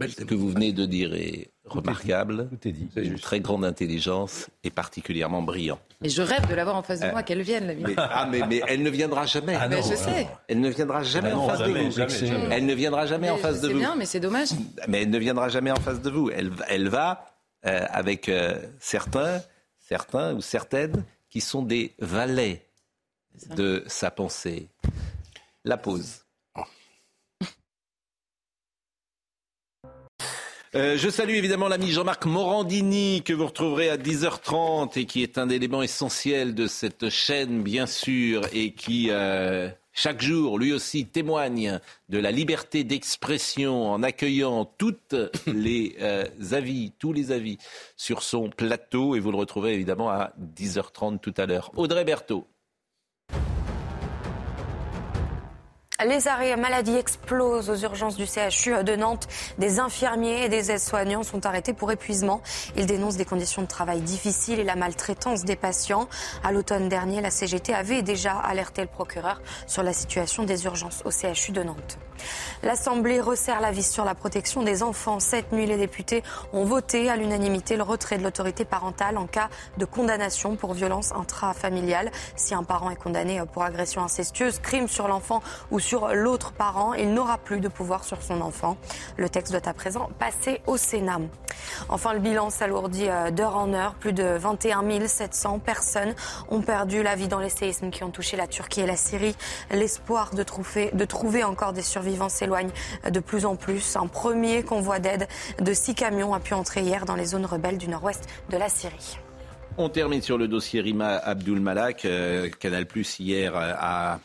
Ce que vous venez de dire est remarquable, Tout est dit. une très grande intelligence et particulièrement brillant. Et je rêve de l'avoir en face de moi, euh, qu'elle vienne, la mais, Ah, mais, mais, elle ne viendra jamais. Ah mais je sais. Elle ne viendra jamais ah en face de vous. Elle ne viendra jamais en face de vous. C'est bien, mais c'est dommage. Mais elle ne viendra jamais en face de vous. Elle, elle va euh, avec euh, certains, certains ou certaines qui sont des valets de sa pensée. La pause. Euh, je salue évidemment l'ami Jean-Marc Morandini que vous retrouverez à 10h30 et qui est un élément essentiel de cette chaîne bien sûr et qui euh, chaque jour lui aussi témoigne de la liberté d'expression en accueillant toutes les euh, avis, tous les avis sur son plateau et vous le retrouverez évidemment à 10h30 tout à l'heure. Audrey Berthaud. Les arrêts maladie explosent aux urgences du CHU de Nantes. Des infirmiers et des aides-soignants sont arrêtés pour épuisement. Ils dénoncent des conditions de travail difficiles et la maltraitance des patients. À l'automne dernier, la CGT avait déjà alerté le procureur sur la situation des urgences au CHU de Nantes. L'Assemblée resserre la vis sur la protection des enfants. Cette nuit, les députés ont voté à l'unanimité le retrait de l'autorité parentale en cas de condamnation pour violence intrafamiliale. Si un parent est condamné pour agression incestueuse, crime sur l'enfant ou sur l'autre parent, il n'aura plus de pouvoir sur son enfant. Le texte doit à présent passer au Sénat. Enfin, le bilan s'alourdit euh, d'heure en heure. Plus de 21 700 personnes ont perdu la vie dans les séismes qui ont touché la Turquie et la Syrie. L'espoir de trouver, de trouver encore des survivants s'éloigne de plus en plus. Un premier convoi d'aide de six camions a pu entrer hier dans les zones rebelles du nord-ouest de la Syrie. On termine sur le dossier Rima Abdul Malak. Euh, Canal Plus hier a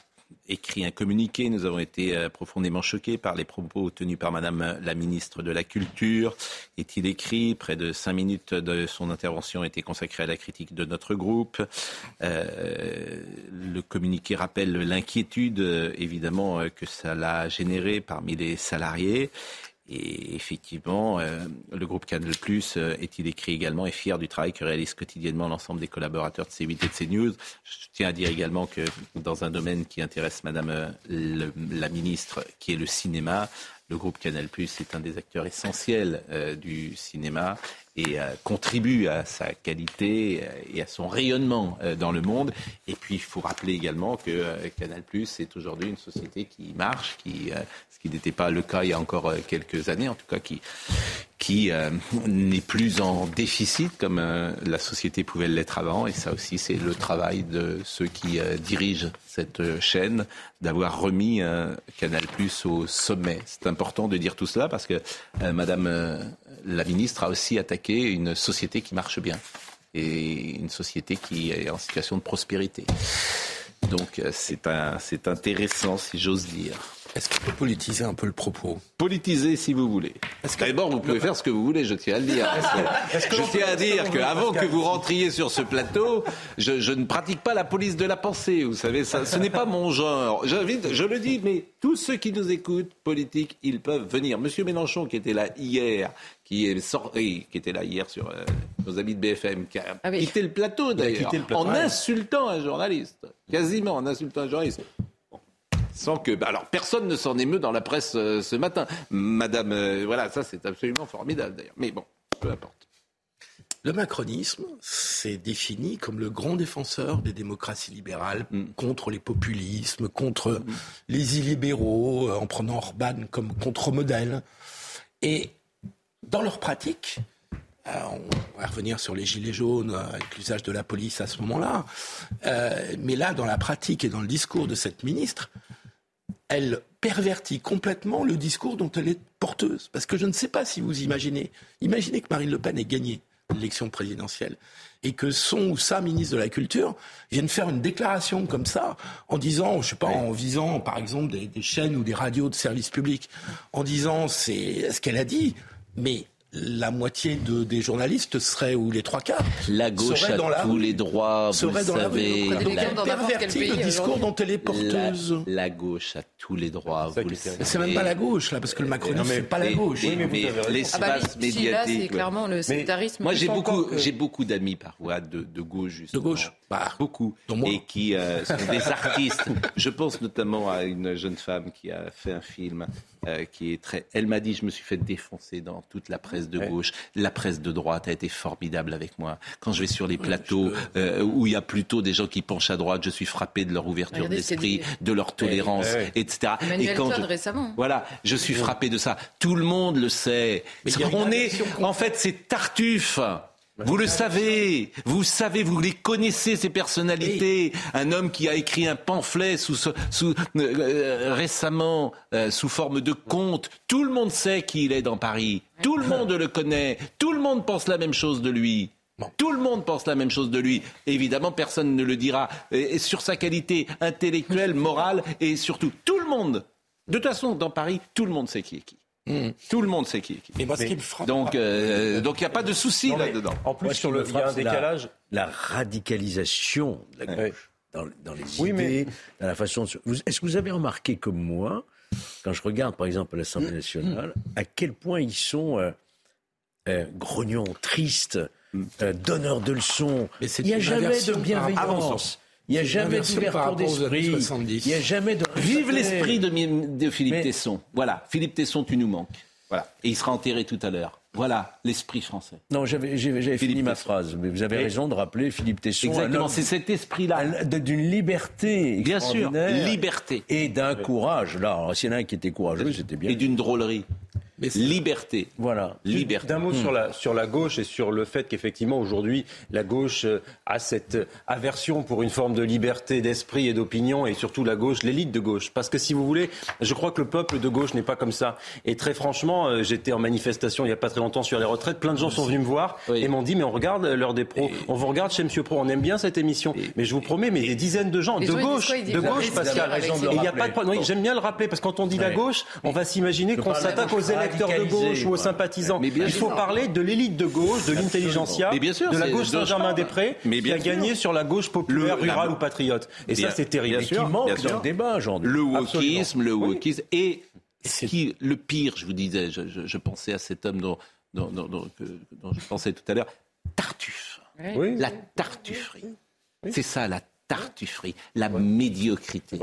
écrit un communiqué. Nous avons été euh, profondément choqués par les propos tenus par Madame la ministre de la Culture. Est-il écrit? Près de cinq minutes de son intervention étaient consacrées à la critique de notre groupe. Euh, le communiqué rappelle l'inquiétude, évidemment, que ça l'a généré parmi les salariés. Et effectivement, euh, le groupe Canal Plus euh, est-il écrit également est fier du travail que réalise quotidiennement l'ensemble des collaborateurs de C8 et de CNews. Je tiens à dire également que dans un domaine qui intéresse Madame euh, la ministre, qui est le cinéma, le groupe Canal Plus est un des acteurs essentiels du cinéma et contribue à sa qualité et à son rayonnement dans le monde. Et puis, il faut rappeler également que Canal Plus est aujourd'hui une société qui marche, qui ce qui n'était pas le cas il y a encore euh, quelques années, en tout cas qui, qui euh, n'est plus en déficit comme euh, la société pouvait l'être avant. Et ça aussi, c'est le travail de ceux qui dirigent cette chaîne d'avoir remis Canal Plus au sommet. C'est important de dire tout cela parce que Madame la ministre a aussi attaqué une société qui marche bien et une société qui est en situation de prospérité. Donc c'est intéressant, si j'ose dire. Est-ce qu'on peut politiser un peu le propos? Politiser si vous voulez. D'abord, vous pouvez faire ce que vous voulez, je tiens à le dire. je tiens à dire qu'avant que vous rentriez sur ce plateau, je, ne pratique pas la police de la pensée, vous savez, ça, ce n'est pas mon genre. J'invite, je le dis, mais tous ceux qui nous écoutent, politiques, ils peuvent venir. Monsieur Mélenchon, qui était là hier, qui est sorti, qui était là hier sur euh, nos amis de BFM, qui a ah quitté le plateau d'ailleurs, en insultant un journaliste, quasiment en insultant un journaliste. Sans que, bah, alors personne ne s'en émeut dans la presse euh, ce matin. Madame, euh, voilà, ça c'est absolument formidable d'ailleurs. Mais bon, peu importe. Le macronisme s'est défini comme le grand défenseur des démocraties libérales mm. contre les populismes, contre mm. les illibéraux, en prenant Orban comme contre-modèle. Et dans leur pratique, on va revenir sur les gilets jaunes avec l'usage de la police à ce moment-là, mais là, dans la pratique et dans le discours de cette ministre, elle pervertit complètement le discours dont elle est porteuse. Parce que je ne sais pas si vous imaginez, imaginez que Marine Le Pen ait gagné l'élection présidentielle et que son ou sa ministre de la Culture vienne faire une déclaration comme ça en disant, je sais pas, en visant par exemple des, chaînes ou des radios de service public, en disant c'est ce qu'elle a dit Mais la moitié de, des journalistes seraient, ou les trois quarts, la gauche a tous les droits, vous le savez. La, pervertit le discours dont elle est porteuse. La, gauche a tous les droits, vous le savez. C'est même pas la gauche, là, parce que le macronisme, c'est pas la gauche. Mais, mais, l'espace ah bah, médiatique... c'est clairement le sectarisme. Moi, j'ai beaucoup, j'ai beaucoup d'amis par de, de gauche, justement. De gauche bah, Beaucoup. Et qui euh, sont des artistes. Je pense notamment à une jeune femme qui a fait un film euh, qui est très... Elle m'a dit, je me suis fait défoncer dans toute la presse de gauche. La presse de droite a été formidable avec moi. Quand je vais sur les plateaux euh, où il y a plutôt des gens qui penchent à droite, je suis frappé de leur ouverture d'esprit, de leur tolérance, etc. Et quand je... récemment. Voilà, je suis frappé de ça. Tout le monde le sait. On est, en fait, c'est Tartuffe. Vous le savez, vous savez, vous les connaissez ces personnalités. Un homme qui a écrit un pamphlet sous, sous, euh, récemment euh, sous forme de conte. Tout le monde sait qui il est dans Paris. Tout le monde le connaît. Tout le monde pense la même chose de lui. Tout le monde pense la même chose de lui. Évidemment, personne ne le dira. Et sur sa qualité intellectuelle, morale et surtout, tout le monde. De toute façon, dans Paris, tout le monde sait qui est qui. Mmh. Tout le monde sait qui est qui. Donc, euh, donc il n'y a pas de souci là-dedans. En plus, sur le, il y a un décalage. La, radicalisation de la gauche dans, les idées, dans la façon. Est-ce que vous avez remarqué comme moi, quand je regarde par exemple l'Assemblée nationale, à quel point ils sont euh, euh, grognons, tristes, mmh. donneurs de leçons? Il n'y a jamais de bienveillance. Il n'y a jamais d'ouverture d'esprit. Il n'y a jamais de. Vive l'esprit de, Philippe Tesson. Voilà, Philippe Tesson, tu nous manques. Voilà. Et il sera enterré tout à l'heure. Voilà l'esprit français. Non, j'avais fini ma phrase, mais vous avez raison de rappeler Philippe Tesson. Exactement, c'est cet esprit-là. D'une liberté Bien sûr, liberté. Et d'un courage. Là, s'il y en a un qui était courageux, c'était bien. Et d'une drôlerie liberté. Voilà. Liberté. D'un mot sur, hmm. la, sur la gauche et sur le fait qu'effectivement aujourd'hui la gauche euh, a cette aversion pour une forme de liberté d'esprit et d'opinion et surtout la gauche, l'élite de gauche. Parce que si vous voulez, je crois que le peuple de gauche n'est pas comme ça. Et très franchement, euh, j'étais en manifestation il n'y a pas très longtemps sur les retraites. Plein de gens sont venus me voir et m'ont dit mais on regarde l'heure des pros, on vous regarde chez Monsieur Pro, on aime bien cette émission. mais je vous promets, mais des dizaines de gens de gauche, de gauche, Pascal. Il n'y a pas de problème. J'aime bien le rappeler parce que quand on dit la gauche, on va s'imaginer qu'on s'attaque aux électeurs de gauche ou aux sympathisants. Il faut parler de l'élite de gauche, de l'intelligentsia, de la gauche Saint-Germain-des-Prés, qui a gagné sur la gauche populaire, rurale ou patriote. Et ça, c'est terrible. Qui manque dans le débat, aujourd'hui. Le wokisme, le wokisme. Et ce qui, le pire, je vous disais, je, pensais à cet homme dont, dont, je pensais tout à l'heure, Tartuffe. La tartufferie. C'est ça, la tartufferie, la médiocrité.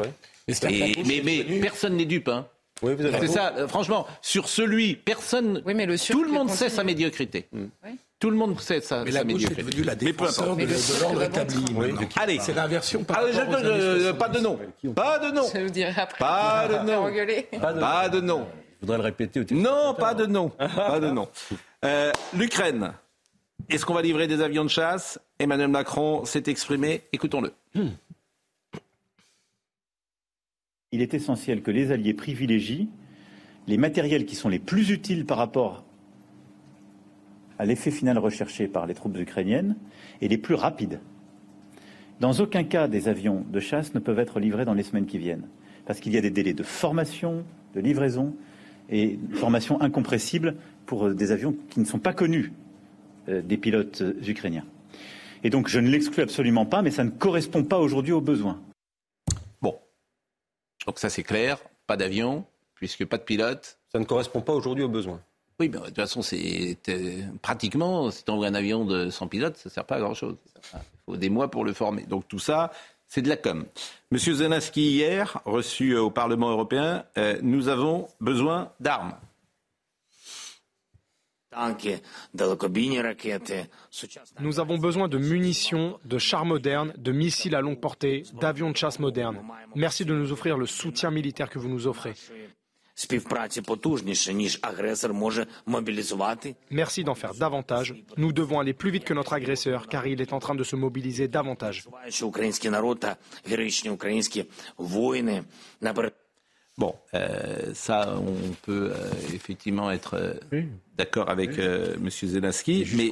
mais, mais personne n'est dupe. Hein. Oui, c'est ça, euh, franchement, sur celui, personne, oui, mais le tout le monde sait sa médiocrité. Mm. Tout le monde sait ça. Mais la gauche est devenue la défenseur de, de l'ordre établi. Allez, c'est l'inversion par Allez, rapport je, Pas de nom. Pas de nom. Je vous dirai après. Pas de nom. Pas de nom. Je voudrais le répéter. Au non, pas de nom. pas de nom. Euh, L'Ukraine. Est-ce qu'on va livrer des avions de chasse? Emmanuel Macron s'est exprimé. Écoutons-le. Hmm il est essentiel que les alliés privilégient les matériels qui sont les plus utiles par rapport à l'effet final recherché par les troupes ukrainiennes et les plus rapides. Dans aucun cas, des avions de chasse ne peuvent être livrés dans les semaines qui viennent, parce qu'il y a des délais de formation, de livraison et formation incompressible pour des avions qui ne sont pas connus euh, des pilotes euh, ukrainiens. Et donc, je ne l'exclus absolument pas, mais ça ne correspond pas aujourd'hui aux besoins. Donc ça c'est clair, pas d'avion, puisque pas de pilote. Ça ne correspond pas aujourd'hui aux besoins. Oui, mais de toute façon, c'est pratiquement, si tu envoies un avion de, sans pilote, ça ne sert pas à grand-chose. Il faut des mois pour le former. Donc tout ça, c'est de la com. Monsieur Zelensky, hier, reçu euh, au Parlement européen, euh, nous avons besoin d'armes. Nous avons besoin de munitions, de chars modernes, de missiles à longue portée, d'avions de chasse modernes. Merci de nous offrir le soutien militaire que vous nous offrez. Merci d'en faire davantage. Nous devons aller plus vite que notre agresseur car il est en train de se mobiliser davantage. Bon, euh, ça, on peut euh, effectivement être euh, d'accord avec M. Zelensky. Mais,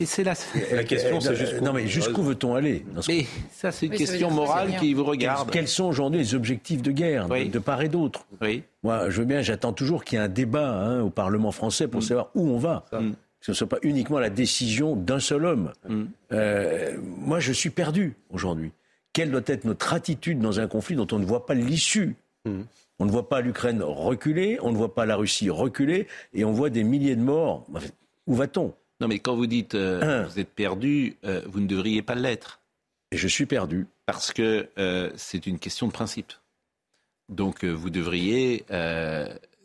Et c'est la, la question, c'est juste non mais jusqu'où veut-on aller? Mais ça, c'est une question morale qui vous regarde. Quels sont aujourd'hui les objectifs de guerre de, part et d'autre? Oui. Moi, je veux bien, j'attends toujours qu'il y ait un débat hein, au Parlement français pour mm. savoir où on va. Mm. Que ce ne soit pas uniquement la décision d'un seul homme. Mm. Euh, moi, je suis perdu aujourd'hui. Quelle doit être notre attitude dans un conflit dont on ne voit pas l'issue? On ne voit pas l'Ukraine reculer, on ne voit pas la Russie reculer, et on voit des milliers de morts. Où va-t-on? Non, mais quand vous dites euh, vous êtes perdu, euh, vous ne devriez pas l'être. Et je suis perdu. Parce que euh, c'est une question de principe. Donc vous devriez,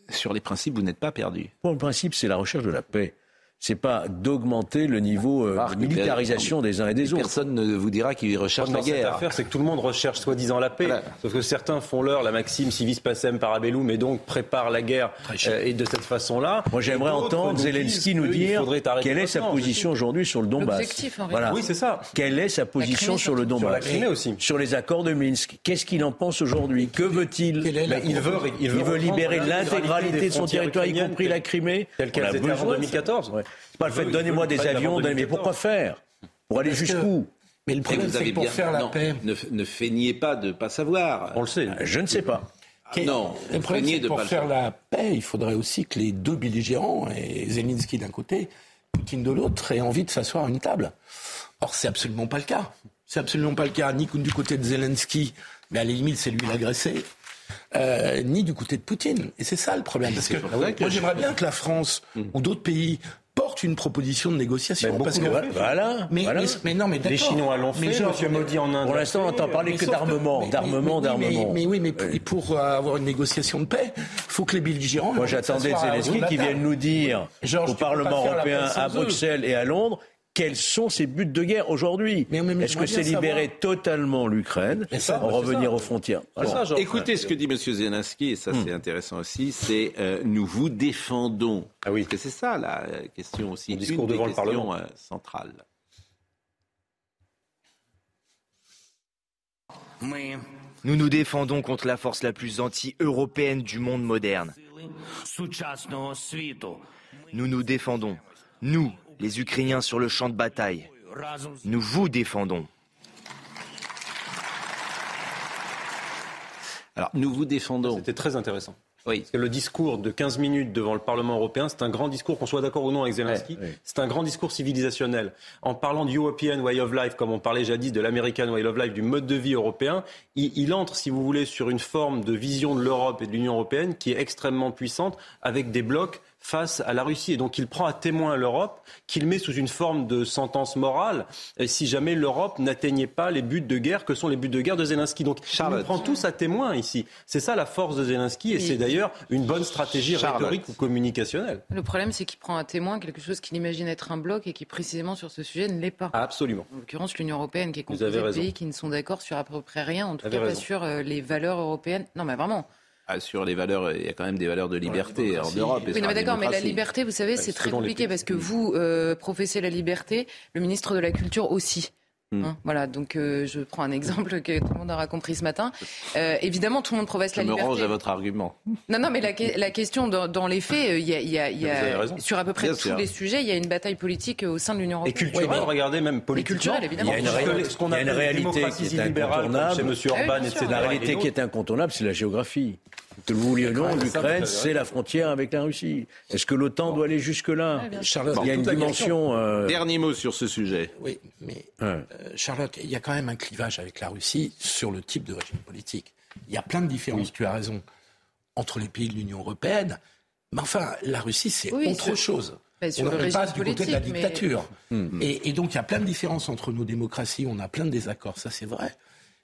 sur les principes, vous n'êtes pas perdu. Pour le principe, c'est la recherche de la paix c'est pas d'augmenter le niveau euh, de militarisation des uns et des autres. Personne ne vous dira qu'il recherche la guerre. L'affaire, c'est que tout le monde recherche soi-disant la paix. Sauf que certains font leur la maxime civis pacem parabellum et donc préparent la guerre euh, et de cette façon-là. Moi, j'aimerais entendre Zelensky nous dire quelle est sa position aujourd'hui sur le Donbass. Voilà. Oui, c'est ça. Quelle est sa position sur le Donbass Sur la aussi. Sur les accords de Minsk. Qu'est-ce qu'il en pense aujourd'hui Que veut-il il, veut, il veut libérer l'intégralité de son territoire, y compris la Crimée. Telle qu'elle était en 2014. C'est pas le fait de donnez-moi des avions, mais pourquoi faire Pour aller jusqu'où mais le problème, c'est pour faire la paix. Ne, ne, feignez pas de ne pas savoir. On le sait. Je ne sais pas. Ah, non, le problème, c'est pour faire la paix, il faudrait aussi que les deux belligérants, et Zelensky d'un côté, Poutine de l'autre, aient envie de s'asseoir à une table. Or, c'est absolument pas le cas. C'est absolument pas le cas, ni du côté de Zelensky, mais à la limite, c'est lui l'agressé, euh, ni du côté de Poutine. Et c'est ça le problème. Parce que moi, j'aimerais bien que la France mm. ou d'autres pays porte une proposition de négociation. parce que, voilà, mais, Mais, non, mais les Chinois l'ont fait. Monsieur Modi en Inde. Pour l'instant, on n'entend parler que d'armement, d'armement, d'armement. Mais, oui, mais pour avoir une négociation de paix, il faut que les belligérants. Moi, j'attendais Zelensky qui vienne nous dire au Parlement européen, à Bruxelles et à Londres quels sont ces buts de guerre aujourd'hui Est-ce que c'est libérer totalement l'Ukraine, en revenir aux frontières Écoutez ce que dit M. Zelensky, et ça hmm. c'est intéressant aussi, c'est euh, nous vous défendons. Ah oui. c'est ça la question aussi, Un discours devant le Parlement euh. Nous nous défendons contre la force la plus anti-européenne du monde moderne. Nous nous défendons. Nous, les Ukrainiens sur le champ de bataille. Nous vous défendons. Alors, nous vous défendons. C'était très intéressant. Oui. Parce que le discours de 15 minutes devant le Parlement européen, c'est un grand discours, qu'on soit d'accord ou non avec Zelensky, c'est un grand discours civilisationnel. En parlant du European Way of Life, comme on parlait jadis de l'American Way of Life, du mode de vie européen, il, il, entre, si vous voulez, sur une forme de vision de l'Europe et de l'Union européenne qui est extrêmement puissante, avec des blocs face à la Russie. Et donc il prend à témoin l'Europe, qu'il met sous une forme de sentence morale, si jamais l'Europe n'atteignait pas les buts de guerre que sont les buts de guerre de Zelensky. Donc Charlotte. il prend tous à témoin ici. C'est ça la force de Zelensky et c'est d'ailleurs une bonne stratégie rhétorique ou communicationnelle. Le problème, c'est qu'il prend à témoin quelque chose qu'il imagine être un bloc et qui précisément sur ce sujet ne l'est pas. Absolument. En l'occurrence, l'Union européenne qui est composée de pays qui ne sont d'accord sur à peu près rien, en tout cas pas sur euh, les valeurs européennes. Non, mais vraiment. Ah, sur les valeurs, il y a quand même des valeurs de liberté en Europe. Oui, mais d'accord, mais la liberté, vous savez, c'est très compliqué parce que vous euh, professez la liberté, le ministre de la Culture aussi. Hmm. Hein, voilà, donc euh, je prends un exemple que tout le monde aura compris ce matin. Euh, évidemment, tout le monde professe je la liberté. Je me range à votre argument. Non, non, mais la, la question dans, les faits, euh, il y a, y a, y a sur à peu près tous les sujets, il y a une bataille politique au sein de l'Union européenne. Et culturelle, regardez même politiquement. évidemment. Il y a une, ce qu'on a une réalité qui est incontournable. Chez M. Orban, ah etc. La réalité qui est incontournable, c'est la géographie. Que vous vouliez non, l'Ukraine, c'est la frontière avec la Russie. Est-ce que l'OTAN doit aller jusque-là Charlotte, il y a une dimension. Euh... Dernier mot sur ce sujet. Oui, mais euh, Charlotte, il y a quand même un clivage avec la Russie sur le type de régime politique. Il y a plein de différences, tu as raison, entre les pays de l'Union européenne. Mais enfin, la Russie, c'est autre chose. Bah, on ne pas du côté de la dictature. Hmm. Et, et, donc, il y a plein de différences entre nos démocraties. On a plein de désaccords, ça c'est vrai.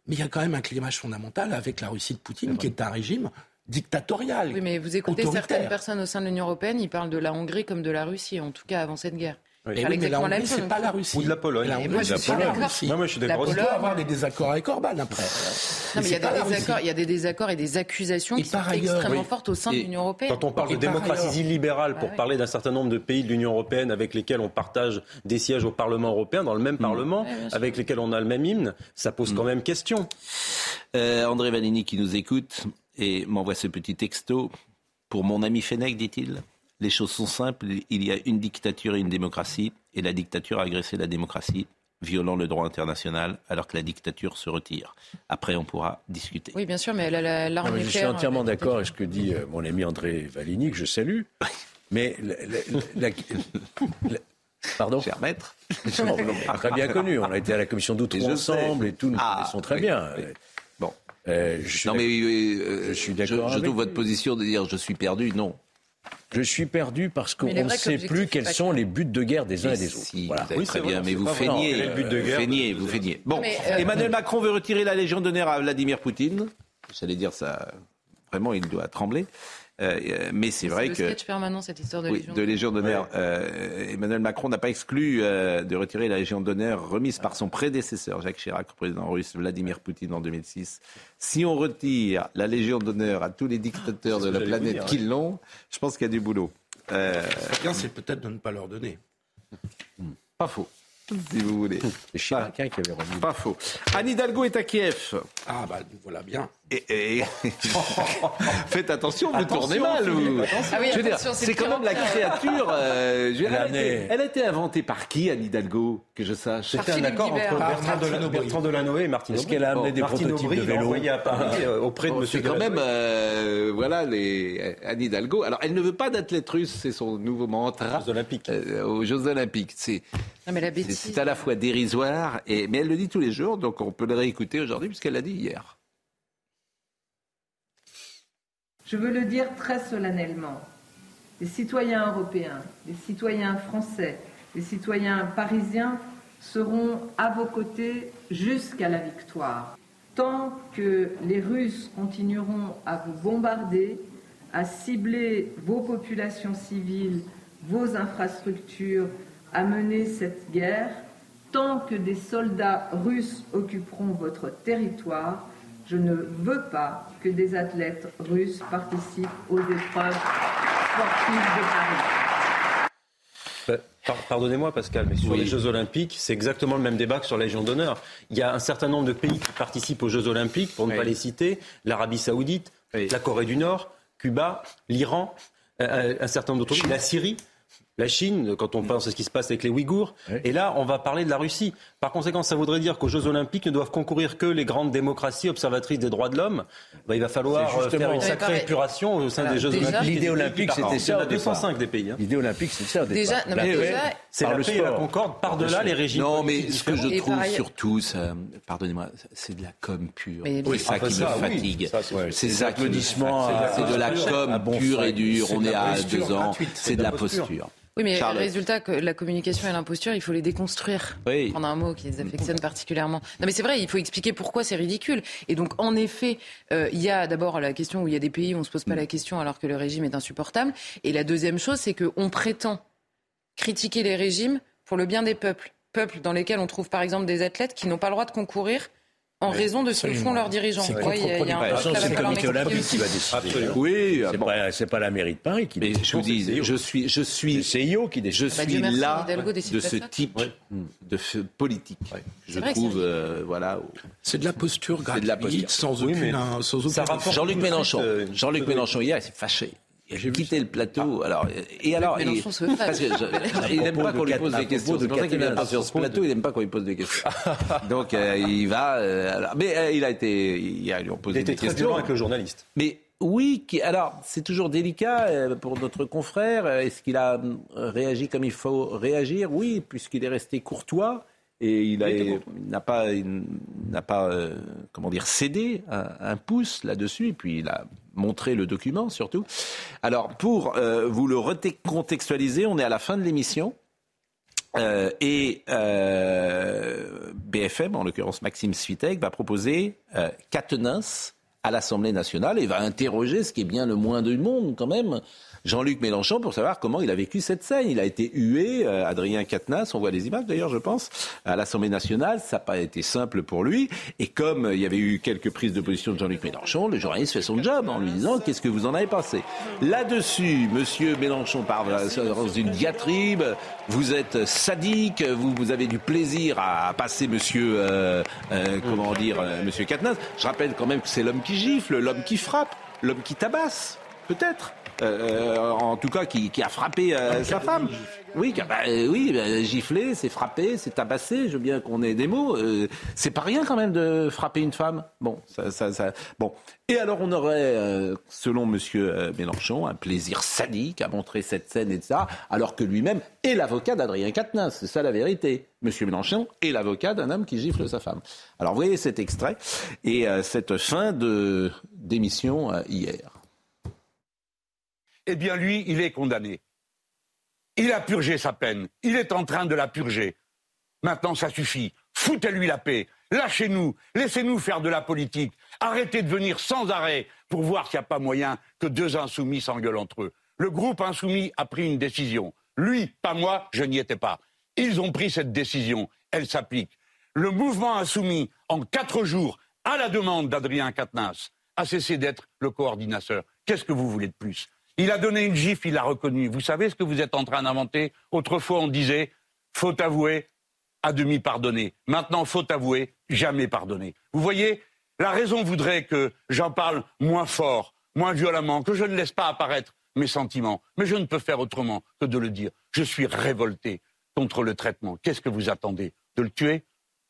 Mais il y a quand même un clivage fondamental avec la Russie de Poutine, qui est un régime dictatoriale. Oui, mais vous écoutez certaines personnes au sein de l'Union européenne, ils parlent de la Hongrie comme de la Russie, en tout cas avant cette guerre. Oui. mais la Hongrie, c'est pas la Russie. Ou de la Pologne. La Hongrie, c'est pas la Russie. Non, moi, je suis d'accord. On peut avoir des désaccords avec Orban après. Non, mais il y, a des désaccords, il y a des désaccords et des accusations qui sont extrêmement fortes au sein de l'Union européenne. Quand on parle de démocratie illibérale pour parler d'un certain nombre de pays de l'Union européenne avec lesquels on partage des sièges au Parlement européen, dans le même mm. Parlement, avec lesquels on a le même hymne, ça pose quand mm. même question. Euh, André Vanini qui nous écoute et m'envoie ce petit texto. Pour mon ami Fenech, dit-il, Les choses sont simples. Il y a une dictature et une démocratie. Et la dictature a agressé la démocratie violant le droit international, alors que la dictature se retire. Après, on pourra discuter. Oui, bien sûr, mais elle a l'arme nucléaire. Je suis entièrement d'accord avec ce que dit euh, mon ami André Valigny, que je salue. Mais Pardon Cher maître. très bien connu. On a été à la commission d'outre ensemble et tout, nous ah, connaissons très bien. Euh, je non, mais euh, je suis d'accord. Je, je trouve votre position de dire je suis perdu. Non. Je suis perdu parce qu'on ne sait plus quels sont les buts de guerre des uns et, des autres. voilà. Oui, très bien, mais vous feignez, feignez, vous feignez. Bon, euh, Emmanuel Macron veut retirer la Légion d'honneur à Vladimir Poutine. J'allais dire ça, vraiment, il doit trembler. Euh, euh, mais c'est vrai le que. sketch permanent, cette histoire de Légion, de Légion d'honneur. Euh, Emmanuel Macron n'a pas exclu de retirer la Légion d'honneur remise par son prédécesseur, Jacques Chirac, président russe Vladimir Poutine en 2006. Si on retire la Légion d'honneur à tous les dictateurs de la planète qui l'ont, je pense qu'il y a du boulot. bien, c'est peut-être de ne pas leur donner. Pas faux si vous voulez. C'est Chirac qui avait remis. Pas faux. Anne Hidalgo est à Kiev. Ah, bah voilà bien. Et, Faites attention, vous tournez mal. Ah oui, c'est quand même la créature. Euh, elle, a été, inventée par qui, Anne Hidalgo, que je sache? C'était un accord entre Bertrand, Delanoë, et Martine Est-ce qu'elle a amené des prototypes de vélo à Paris euh, auprès de M. C'est quand même, euh, voilà, les, Anne Hidalgo. Alors, elle ne veut pas d'athlète russe, c'est son nouveau mantra. Aux Jeux Olympiques. aux Jeux Olympiques. C'est c'est à la fois dérisoire, et, mais elle le dit tous les jours, donc on peut le réécouter aujourd'hui puisqu'elle l'a dit hier. Je veux le dire très solennellement. Les citoyens européens, les citoyens français, les citoyens parisiens seront à vos côtés jusqu'à la victoire. Tant que les Russes continueront à vous bombarder, à cibler vos populations civiles, vos infrastructures, à mener cette guerre, tant que des soldats russes occuperont votre territoire, je ne veux pas que des athlètes russes participent aux épreuves sportives de Paris. Euh, pardonnez-moi Pascal, mais sur les Jeux Olympiques, c'est exactement le même débat que sur la Légion d'honneur. Il y a un certain nombre de pays qui participent aux Jeux Olympiques, pour ne pas les citer, l'Arabie Saoudite, la Corée du Nord, Cuba, l'Iran, euh, un certain nombre d'autres pays, la Syrie la Chine, quand on pense à ce qui se passe avec les Ouïghours. Et là, on va parler de la Russie. Par conséquent, ça voudrait dire qu'aux Jeux Olympiques ne doivent concourir que les grandes démocraties observatrices des droits de l'homme. Bah, il va falloir euh, faire une sacrée épuration au sein des Jeux Olympiques. L'idée olympique, c'était ça. 205 des pays. Hein. L'idée olympique, c'est ça. Déjà, c'est la paix et la concorde par-delà les régimes. Non, mais ce que je trouve surtout, pardonnez-moi, c'est de la com pure. C'est ça qui me fatigue. C'est ça qui me C'est de la com pure et dure. On est à deux ans. C'est de la posture. Oui, mais le résultat, que la communication et l'imposture, il faut les déconstruire. Oui. Prendre un mot qui les affectionne particulièrement. Non, mais c'est vrai, il faut expliquer pourquoi c'est ridicule. Et donc, en effet, euh, il y a d'abord la question où il y a des pays où on ne se pose pas la question alors que le régime est insupportable. Et la deuxième chose, c'est qu'on prétend critiquer les régimes pour le bien des peuples. Peuples dans lesquels on trouve par exemple des athlètes qui n'ont pas le droit de concourir en raison de ce que font leurs dirigeants. C'est le comité olympique qui va décider. Oui, c'est pas, la mairie de Paris qui décide. je vous dis, je suis, je suis, CIO qui décide. Je suis là de ce type de politique. Je trouve, euh, voilà. C'est de la posture gratuite, sans aucune, sans Jean-Luc Mélenchon, euh, Jean-Luc Mélenchon hier, il s'est fâché. J'ai quitté le plateau. Alors, et alors, il, parce que il n'aime pas qu'on lui pose des questions. C'est pour ça qu'il vient pas sur ce plateau. Il n'aime pas qu'on lui pose des questions. Donc, euh, il va. Euh, alors, mais euh, il a été. Il a, lui posé des questions. Il était très avec le journaliste. Mais oui, qui, alors c'est toujours délicat pour notre confrère. Est-ce qu'il a réagi comme il faut réagir? Oui, puisqu'il est resté courtois et il n'a pas, n'a pas comment dire, cédé un, un pouce là-dessus. Et puis il a montrer le document surtout. Alors pour euh, vous le recontextualiser, on est à la fin de l'émission. Euh, et euh, BFM, en l'occurrence Maxime Svitek, va proposer euh, à l'Assemblée nationale et va interroger, ce qui est bien le moins du monde quand même, Jean-Luc Mélenchon pour savoir comment il a vécu cette scène. Il a été hué, euh, Adrien Quatennens, on voit les images d'ailleurs, je pense, à l'Assemblée nationale. Ça n'a pas été simple pour lui. Et comme il y avait eu quelques prises de position de Jean-Luc Mélenchon, le journaliste fait son job en lui disant qu'est-ce que vous en avez pensé? Là-dessus, Monsieur Mélenchon parle dans une diatribe. Vous êtes sadique, vous, vous avez du plaisir à, passer Monsieur, euh, euh, comment dire, Monsieur Quatennens. Je rappelle quand même que c'est l'homme qui gifle, l'homme qui frappe, l'homme qui tabasse peut-être. Euh, en tout cas, qui, a frappé euh, sa femme. Oui, bah, oui, bah, giflé, c'est frappé, c'est tabassé. Je veux bien qu'on ait des mots. c'est pas rien quand même de frapper une femme? Bon. Et alors, on aurait, selon Monsieur Mélenchon, un plaisir sadique à montrer cette scène et ça, alors que lui-même est l'avocat d'Adrien Quatennens. C'est ça la vérité. Monsieur Mélenchon est l'avocat d'un homme qui gifle sa femme. Alors, vous voyez cet extrait et cette fin de démission hier eh bien lui, il est condamné. Il a purgé sa peine. Il est en train de la purger. Maintenant, ça suffit. Foutez-lui la paix. Lâchez-nous. Laissez-nous faire de la politique. Arrêtez de venir sans arrêt pour voir s'il n'y a pas moyen que deux insoumis s'engueulent entre eux. Le groupe insoumis a pris une décision. Lui, pas moi, je n'y étais pas. Ils ont pris cette décision. Elle s'applique. Le mouvement insoumis, en quatre jours, à la demande d'Adrien Quatennens, a cessé d'être le coordinateur. Qu'est-ce que vous voulez de plus? Il a donné une gifle, il l'a reconnu. Vous savez ce que vous êtes en train d'inventer? Autrefois, on disait faut avouer, à demi pardonner. Maintenant, faut avouer, jamais pardonner. Vous voyez, la raison voudrait que j'en parle moins fort, moins violemment, que je ne laisse pas apparaître mes sentiments. Mais je ne peux faire autrement que de le dire. Je suis révolté contre le traitement. Qu'est-ce que vous attendez? De le tuer?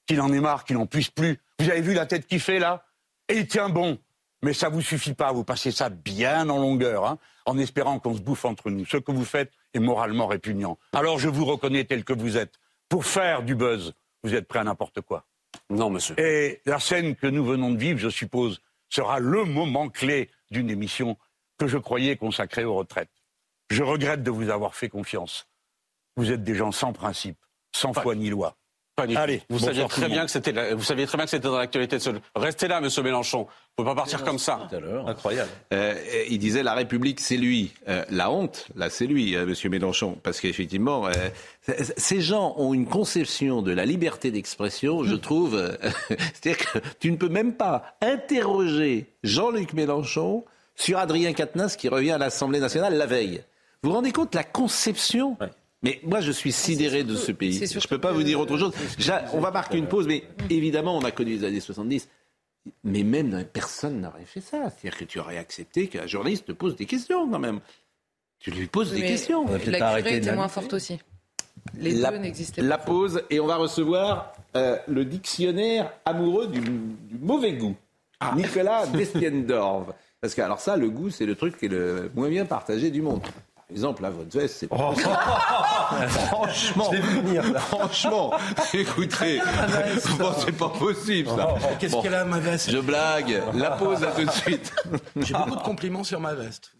Qu'il en ait marre, qu'il n'en puisse plus Vous avez vu la tête qu'il fait là? Et il tient bon. Mais ça vous suffit pas, vous passez ça bien en longueur, hein, en espérant qu'on se bouffe entre nous. Ce que vous faites est moralement répugnant. Alors je vous reconnais tel que vous êtes. Pour faire du buzz, vous êtes prêt à n'importe quoi. Non, monsieur. Et la scène que nous venons de vivre, je suppose, sera le moment clé d'une émission que je croyais consacrée aux retraites. Je regrette de vous avoir fait confiance. Vous êtes des gens sans principe, sans foi ni loi. Allez, vous saviez très bien que c'était, vous saviez très bien que c'était dans l'actualité de ce. Restez là, Monsieur Mélenchon. Faut pas partir comme ça. Incroyable. Euh, il disait la République, c'est lui. Euh, la honte, là, c'est lui, euh, Monsieur Mélenchon, parce qu'effectivement, ces gens ont une conception de la liberté d'expression, je trouve. C'est-à-dire que tu ne peux même pas interroger Jean-Luc Mélenchon sur Adrien Quatennens qui revient à l'Assemblée nationale la veille. Vous vous rendez compte la conception mais moi, je suis sidéré de ce pays. Je ne peux pas vous dire autre chose. on va marquer une pause, mais évidemment, on a connu les années 70. Mais même personne n'aurait fait ça. C'est-à-dire que tu aurais accepté qu'un journaliste te pose des questions quand même. Tu lui poses des questions. La curée était moins forte aussi. Les la, deux n'existaient pas. La pause, et on va recevoir euh, le dictionnaire amoureux du, mauvais goût. Ah. Nicolas Destiendorf. Parce que, alors ça, le goût, c'est le truc qui est le moins bien partagé du monde exemple, là, votre veste, c'est pas oh. Franchement, franchement, écoutez, c'est pas possible ça. Oh, qu'est-ce qu'elle a ma veste Je blague. La pause là tout de suite. J'ai beaucoup de compliments sur ma veste.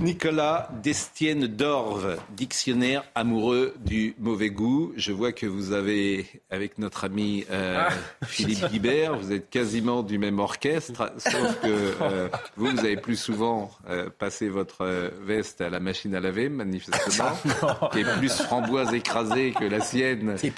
Nicolas Destienne d'Orve, dictionnaire amoureux du mauvais goût. Je vois que vous avez, avec notre ami euh, ah. Philippe Guibert, vous êtes quasiment du même orchestre, sauf que euh, vous, vous avez plus souvent euh, passé votre veste à la machine à laver, manifestement, ah, qui est plus framboise écrasée que la sienne, qui est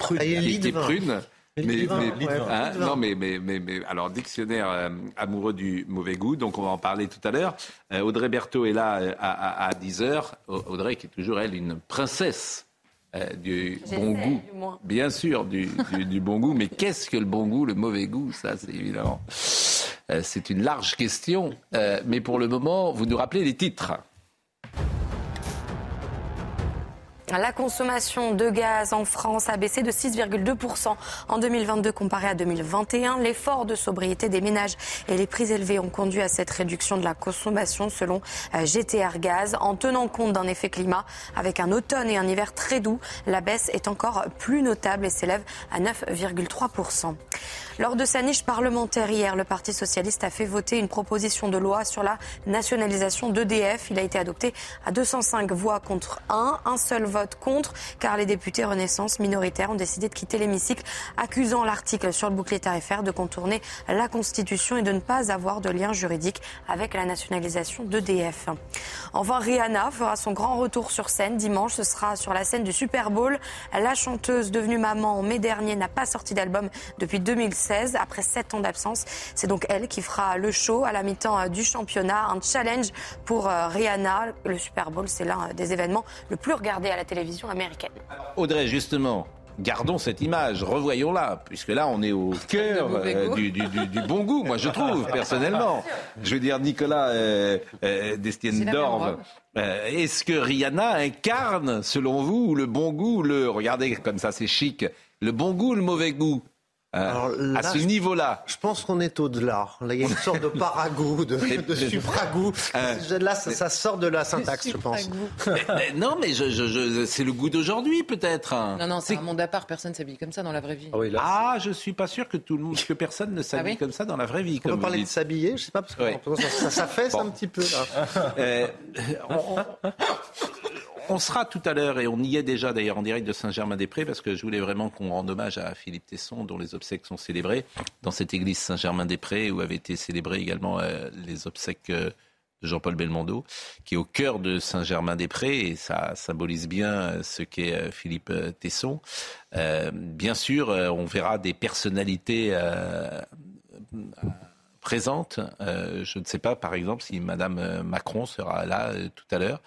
prune. Mais, hein, non, mais, mais, mais, alors dictionnaire euh, amoureux du mauvais goût, donc on va en parler tout à l'heure. Euh, Audrey Berthaud est là euh, à, à, 10h. Audrey qui est toujours, elle, une princesse du bon goût. Bien sûr, du, du, du bon goût. Mais qu'est-ce que le bon goût, le mauvais goût? Ça, c'est évidemment. c'est une large question. mais pour le moment, vous nous rappelez les titres. La consommation de gaz en France a baissé de 6,2% en 2022 comparé à 2021. L'effort de sobriété des ménages et les prix élevés ont conduit à cette réduction de la consommation selon euh, GTR Gaz. En tenant compte d'un effet climat avec un automne et un hiver très doux, la baisse est encore plus notable et s'élève à 9,3%. Lors de sa niche parlementaire hier, le Parti socialiste a fait voter une proposition de loi sur la nationalisation d'EDF. Il a été adopté à 205 voix contre 1, un seul vote contre, car les députés Renaissance minoritaires ont décidé de quitter l'hémicycle, accusant l'article sur le bouclier tarifaire de contourner la Constitution et de ne pas avoir de lien juridique avec la nationalisation d'EDF. Enfin, Rihanna fera son grand retour sur scène dimanche. Ce sera sur la scène du Super Bowl. La chanteuse devenue maman en mai dernier n'a pas sorti d'album depuis 2006 après sept ans d'absence. C'est donc elle qui fera le show à la mi-temps euh, du championnat. Un challenge pour euh, Rihanna. Le Super Bowl, c'est l'un des événements le plus regardés à la télévision américaine. Audrey, justement, gardons cette image, revoyons-la, puisque là, on est au cœur euh, du, bon goût, moi je trouve, personnellement. Je veux dire, Nicolas euh, euh Destienne d'Orve, euh, est-ce que Rihanna incarne, selon vous, le bon goût, le, regardez comme ça, c'est chic, le bon goût le mauvais goût? Euh, à ce niveau-là. Je pense qu'on est au-delà. Là, il y a une sorte de paragoût, de, de supragoût. Euh, là, ça, sort de la syntaxe, je pense. non, mais je, c'est le goût d'aujourd'hui, peut-être. Non, non, c'est un monde à part. Personne s'habille comme ça dans la vraie vie. Ah, ah je suis pas sûr que tout le monde, que personne ne s'habille ah comme ça dans la vraie vie. On peut parler de s'habiller, je sais pas, parce que ça, ça, fait un petit peu. Là. Euh, on sera tout à l'heure, et on y est déjà d'ailleurs en direct de Saint-Germain-des-Prés, parce que je voulais vraiment qu'on rende hommage à Philippe Tesson, dont les obsèques sont célébrées, dans cette église Saint-Germain-des-Prés, où avaient été célébrées également euh, les obsèques euh, de Jean-Paul Belmondo, qui est au cœur de Saint-Germain-des-Prés, et ça symbolise bien euh, ce qu'est Philippe Tesson. bien sûr, on verra des personnalités présentes. je ne sais pas, par exemple, si Madame Macron sera là tout à l'heure.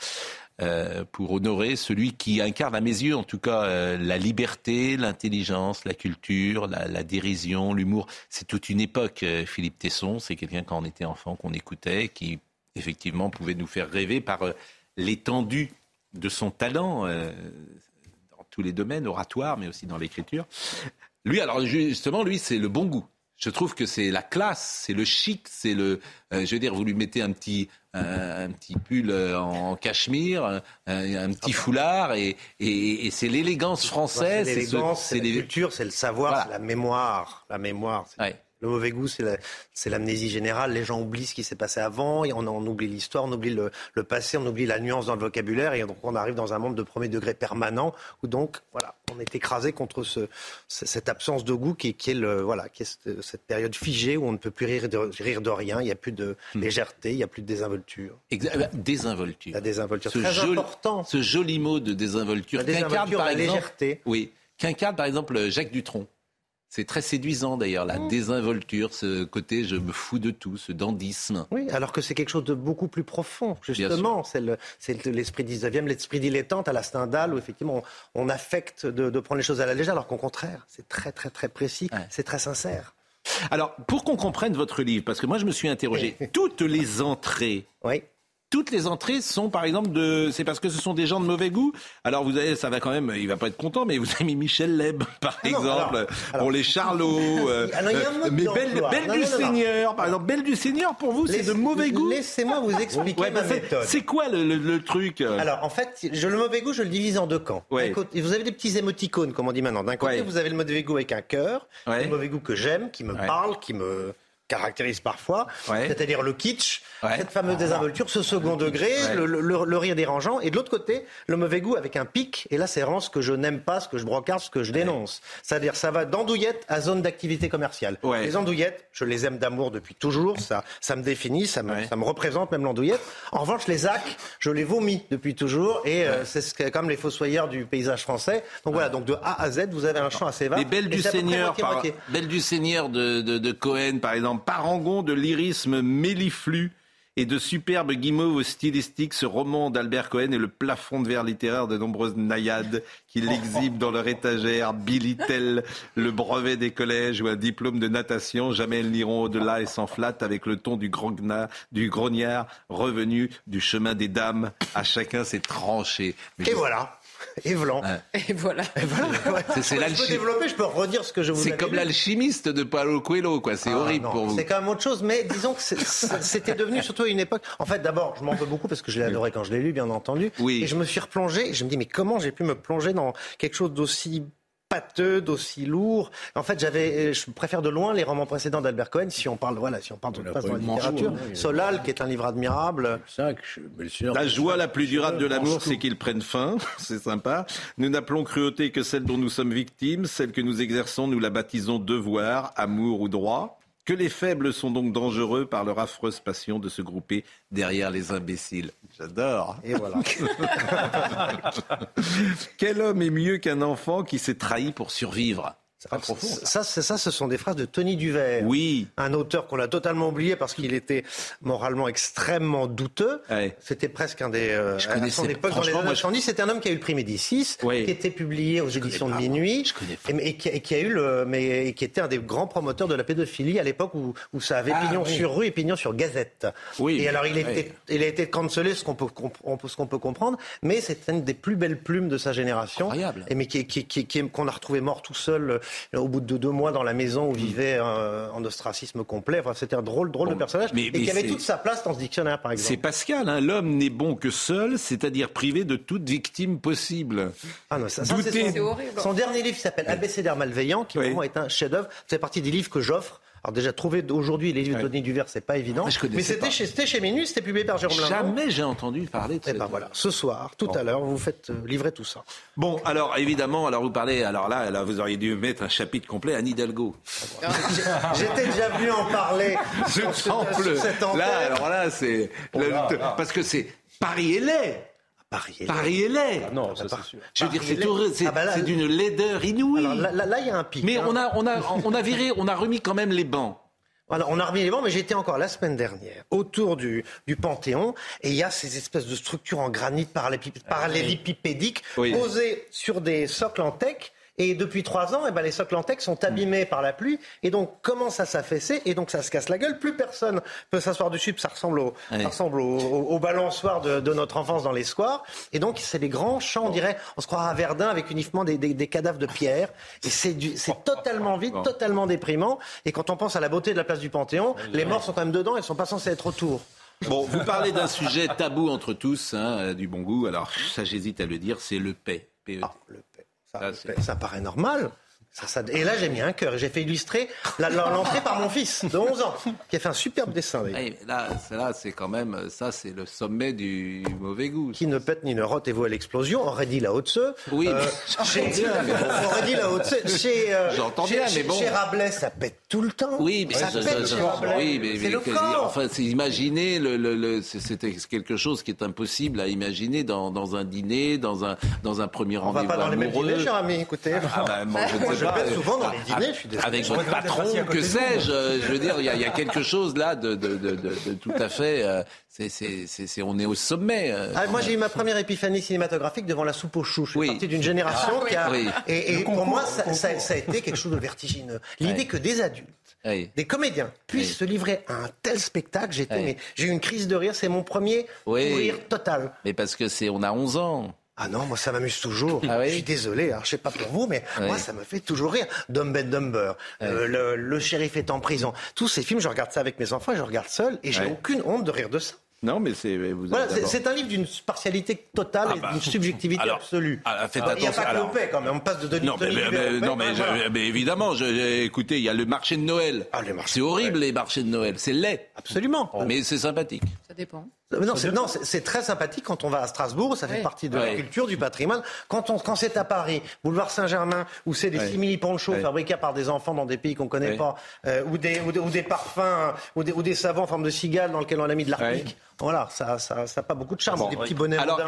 Euh, pour honorer celui qui incarne, à mes yeux en tout cas, euh, la liberté, l'intelligence, la culture, la, dérision, l'humour. C'est toute une époque, euh, Philippe Tesson. C'est quelqu'un quand on était enfant qu'on écoutait, qui effectivement pouvait nous faire rêver par l'étendue de son talent dans tous les domaines, oratoire, mais aussi dans l'écriture. Lui, alors justement, lui, c'est le bon goût. Je trouve que c'est la classe, c'est le chic, c'est le. je veux dire, vous lui mettez un petit, un, petit pull euh, en cachemire, un, petit foulard, et, c'est l'élégance française. C'est l'élégance, c'est la culture, c'est le savoir, c'est la mémoire. La mémoire. Le mauvais goût, c'est l'amnésie générale. Les gens oublient ce qui s'est passé avant, et on, on oublie l'histoire, on oublie le, passé, on oublie la nuance dans le vocabulaire, et donc on arrive dans un monde de premier degré permanent, où donc, voilà, on est écrasé contre ce, cette absence de goût qui, qui est, le, voilà, qui est cette, période figée où on ne peut plus rire de, rire de rien, il n'y a plus de hmm. légèreté, il n'y a plus de désinvolture. désinvolture. La désinvolture, ce très joli, important. Ce joli mot de désinvolture, la désinvolture, la légèreté. Oui, qu'incarne par exemple Jacques Dutronc. C'est très séduisant d'ailleurs, la mmh. désinvolture, ce côté je me fous de tout, ce dandisme. Oui, alors que c'est quelque chose de beaucoup plus profond, justement. C'est l'esprit 19e, l'esprit dilettante à la Stendhal, où effectivement on, affecte de, prendre les choses à la légère, alors qu'au contraire, c'est très très très précis, c'est très sincère. Alors, pour qu'on comprenne votre livre, parce que moi je me suis interrogé, toutes les entrées oui toutes les entrées sont, par exemple, de. C'est parce que ce sont des gens de mauvais goût. Alors vous avez, ça va quand même, il va pas être content, mais vous avez mis Michel Leb, par ah exemple, pour les Charlots. Euh, mais Belle, Belle du Seigneur, par exemple, Belle du Seigneur, pour vous, c'est de mauvais goût. Laissez-moi vous expliquer ma méthode. C'est quoi le, truc euh Alors en fait, je, le mauvais goût, je le divise en deux camps. Côté, vous avez des petits émoticônes, comme on dit maintenant. D'un côté, vous avez le mauvais goût avec un cœur, le mauvais goût que j'aime, qui me parle, qui me caractérise parfois, c'est-à-dire le kitsch, cette fameuse désinvolture, ce second degré, le, rire dérangeant, et de l'autre côté, le mauvais goût avec un pic, et là c'est vraiment ce que je n'aime pas, ce que je brocarde, ce que je dénonce. C'est-à-dire ça va d'andouillette à zone d'activité commerciale. Les andouillettes, je les aime d'amour depuis toujours, ça, ça me définit, ça me, ça me représente même l'andouillette. En revanche, les acs, je les vomis depuis toujours, et euh, c'est comme les fossoyeurs du paysage français. Donc voilà, donc de A à Z, vous avez un champ assez vaste. Les belles du Seigneur, belles du Seigneur de, de, de Cohen, par exemple, parangon de lyrisme méliflu et de superbes guimauves stylistiques, ce roman d'Albert Cohen est le plafond de verre littéraire de nombreuses naïades qui l'exhibent dans leur étagère. Billy le brevet des collèges ou un diplôme de natation. Jamais elles n'iront au-delà et s'enflattent avec le ton du, du grognard revenu du chemin des dames. À chacun ses tranchées. et voilà et blanc. Et voilà. C'est l'alchimiste. Je peux développer, je peux redire ce que je vous C'est comme l'alchimiste de Paulo Coelho, quoi. C'est ah, horrible pour vous. C'est quand même autre chose, mais disons que c'était devenu surtout une époque. En fait, d'abord, je m'en veux beaucoup parce que je l'ai adoré quand je l'ai lu, bien entendu. Oui. Et je me suis replongé. Et je me dis, mais comment j'ai pu me plonger dans quelque chose d'aussi pâteux, d'aussi lourd. En fait, j'avais, je préfère de loin les romans précédents d'Albert Cohen. Si on parle, voilà, si on parle de la, littérature, Solal, qui est un livre admirable. La joie la plus durable de l'amour, c'est qu'ils prennent fin. c'est sympa. Nous n'appelons cruauté que celle dont nous sommes victimes, celle que nous exerçons, nous la baptisons devoir, amour ou droit. Que les faibles sont donc dangereux par leur affreuse passion de se grouper derrière les imbéciles. J'adore. Et voilà. Quel homme est mieux qu'un enfant qui s'est trahi pour survivre? Ça, ça, ça, ce sont des phrases de Tony Duvert. Oui. Un auteur qu'on a totalement oublié parce qu'il était moralement extrêmement douteux. C'était presque un des. Euh, je à son époque, dans les années 70, c'était un homme qui a eu le prix Médicis, qui était publié aux éditions de Minuit, et, qui, a eu le, mais qui était un des grands promoteurs de la pédophilie à l'époque où, où, ça avait ah, pignon sur rue et pignon sur gazette. Oui. Et alors, il, était, il a été cancelé, ce qu'on peut, ce qu'on peut comprendre, mais c'est une des plus belles plumes de sa génération. Incroyable. Et mais qui, qui, qui, qu'on a retrouvé mort tout seul au bout de deux mois dans la maison où vivait euh, en ostracisme complet. Enfin, c'était un drôle, drôle de personnage mais, et qui avait toute sa place dans ce dictionnaire, par exemple. C'est Pascal, hein, l'homme n'est bon que seul, c'est-à-dire privé de toute victime possible. Ah non, ça, ça c'est son, horrible. son, dernier livre qui s'appelle Abécédaire malveillant, qui vraiment est un chef-d'œuvre. C'est partie des livres que j'offre alors déjà, trouver aujourd'hui les livres de Tony Duvert, c'est pas évident. mais c'était chez, chez Minus, c'était publié par Jérôme Jamais j'ai entendu parler de ça. Eh ben voilà, ce soir, tout à l'heure, vous faites euh, livrer tout ça. Bon, alors évidemment, alors vous parlez, alors là, là vous auriez dû mettre un chapitre complet à Nidalgo. J'étais déjà venu en parler. Je tremble. Là, alors là, c'est parce que c'est Paris est laid. Ah non, ça c'est sûr. Je veux dire, c'est ah bah d'une laideur inouïe. là, il y a un pic. Mais hein. on, a, on, a, on a viré, on a remis quand même les bancs. Voilà, on a remis les bancs, mais j'étais encore la semaine dernière autour du, du Panthéon, et il y a ces espèces de structures en granit parallélipipédiques posées sur des socles en teck et depuis trois ans, eh ben, les socles en tex sont abîmés par la pluie et donc commence à s'affaisser et donc ça se casse la gueule. Plus personne peut s'asseoir dessus. Ça ressemble au, ça ressemble au, balançoire de, de, notre enfance dans les squares. Et donc c'est des grands champs, on dirait, on se croirait à Verdun avec uniquement des, des, des cadavres de pierre. Et c'est totalement vide, totalement déprimant. Et quand on pense à la beauté de la place du Panthéon, les morts sont quand même dedans. Elles sont pas censées être autour. Bon, vous parlez d'un sujet tabou entre tous, hein, du bon goût. Alors ça, j'hésite à le dire, c'est le paix. E ah, le ça, paraît normal. Et là, j'ai mis un cœur et j'ai fait illustrer l'entrée par mon fils de 11 ans, qui a fait un superbe dessin. là, là c'est quand même, ça, c'est le sommet du mauvais goût. Qui ne pète ni ne rote et vous à l'explosion, aurait dit la haute Oui, euh, chez, aurait dit la haute Chez, euh, J'entends bien, mais bon. Chez Rabelais, ça pète tout le temps. Oui, mais ça pète chez Rabelais. Oui, mais, c'est le. Enfin, imaginer, le, le, c'était quelque chose qui est impossible à imaginer dans, dans un dîner, dans un, dans un premier rendez-vous. On va pas dans les mêmes dîners, cher ami, écoutez. Ah, bah, moi, je souvent dans les dîners, je suis désolé. Avec votre patron, que sais-je Je veux dire, il y, a quelque chose là de, tout à fait. Euh, c'est, on est au sommet. Euh. Ah, moi, j'ai eu ma première épiphanie cinématographique devant la soupe aux choux. Je suis partie d'une génération ah, qui a. Et, pour moi, ça, a été quelque chose de vertigineux. L'idée que des adultes des comédiens puissent se livrer à un tel spectacle, j'ai eu une crise de rire, c'est mon premier rire total. Mais parce que c'est, on a 11 ans. Ah non, moi ça m'amuse toujours. Ah je suis désolé, alors je sais pas pour vous, mais moi ça me fait toujours rire. Dumb and Dumber, euh, le, le, shérif est en prison. Tous ces films, je regarde ça avec mes enfants je regarde seul et j'ai aucune honte de rire de ça. Non, mais c'est. Voilà, c'est un livre d'une partialité totale ah et bah, d'une subjectivité absolue. Ah, faites attention. Il n'y a pas que l'OPEC, quand même. On passe de Denis Non, mais, mais, non, mais, mais évidemment, je, écoutez, il y a le marché de Noël. Ah, c'est horrible, les marchés de Noël. C'est laid. Absolument. Mais c'est sympathique. Ça dépend. Euh, non, c'est, non, c'est, très sympathique quand on va à Strasbourg, ça fait partie de la culture, du patrimoine. Quand, on, quand c'est à Paris, boulevard Saint-Germain, où c'est des simili-ponchos fabriqués par des enfants dans des pays qu'on ne connaît pas, euh, ou, des, ou, des, parfums, ou des, ou des savons en forme de cigale dans lesquels on a mis de l'arctique, voilà, ça n'a ça, ça pas beaucoup de charme, des petits bonnets Alors,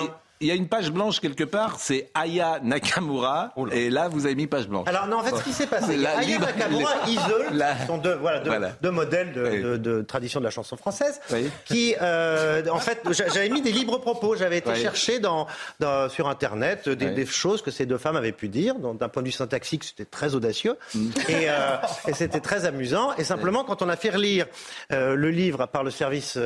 il y a une page blanche quelque part, c'est Aya Nakamura, et là vous avez mis page blanche. Alors non, en fait, ce qui s'est passé, Aya Nakamura, Isol, sont deux, voilà, deux, modèles de, tradition de la chanson française, qui, euh, en fait, j'avais mis des libres propos, j'avais été chercher dans, sur Internet des, choses que ces deux femmes avaient pu dire, d'un point de vue syntaxique, c'était très audacieux, mm. euh, et, c'était très amusant, et simplement, quand on a fait relire euh, le livre par le service,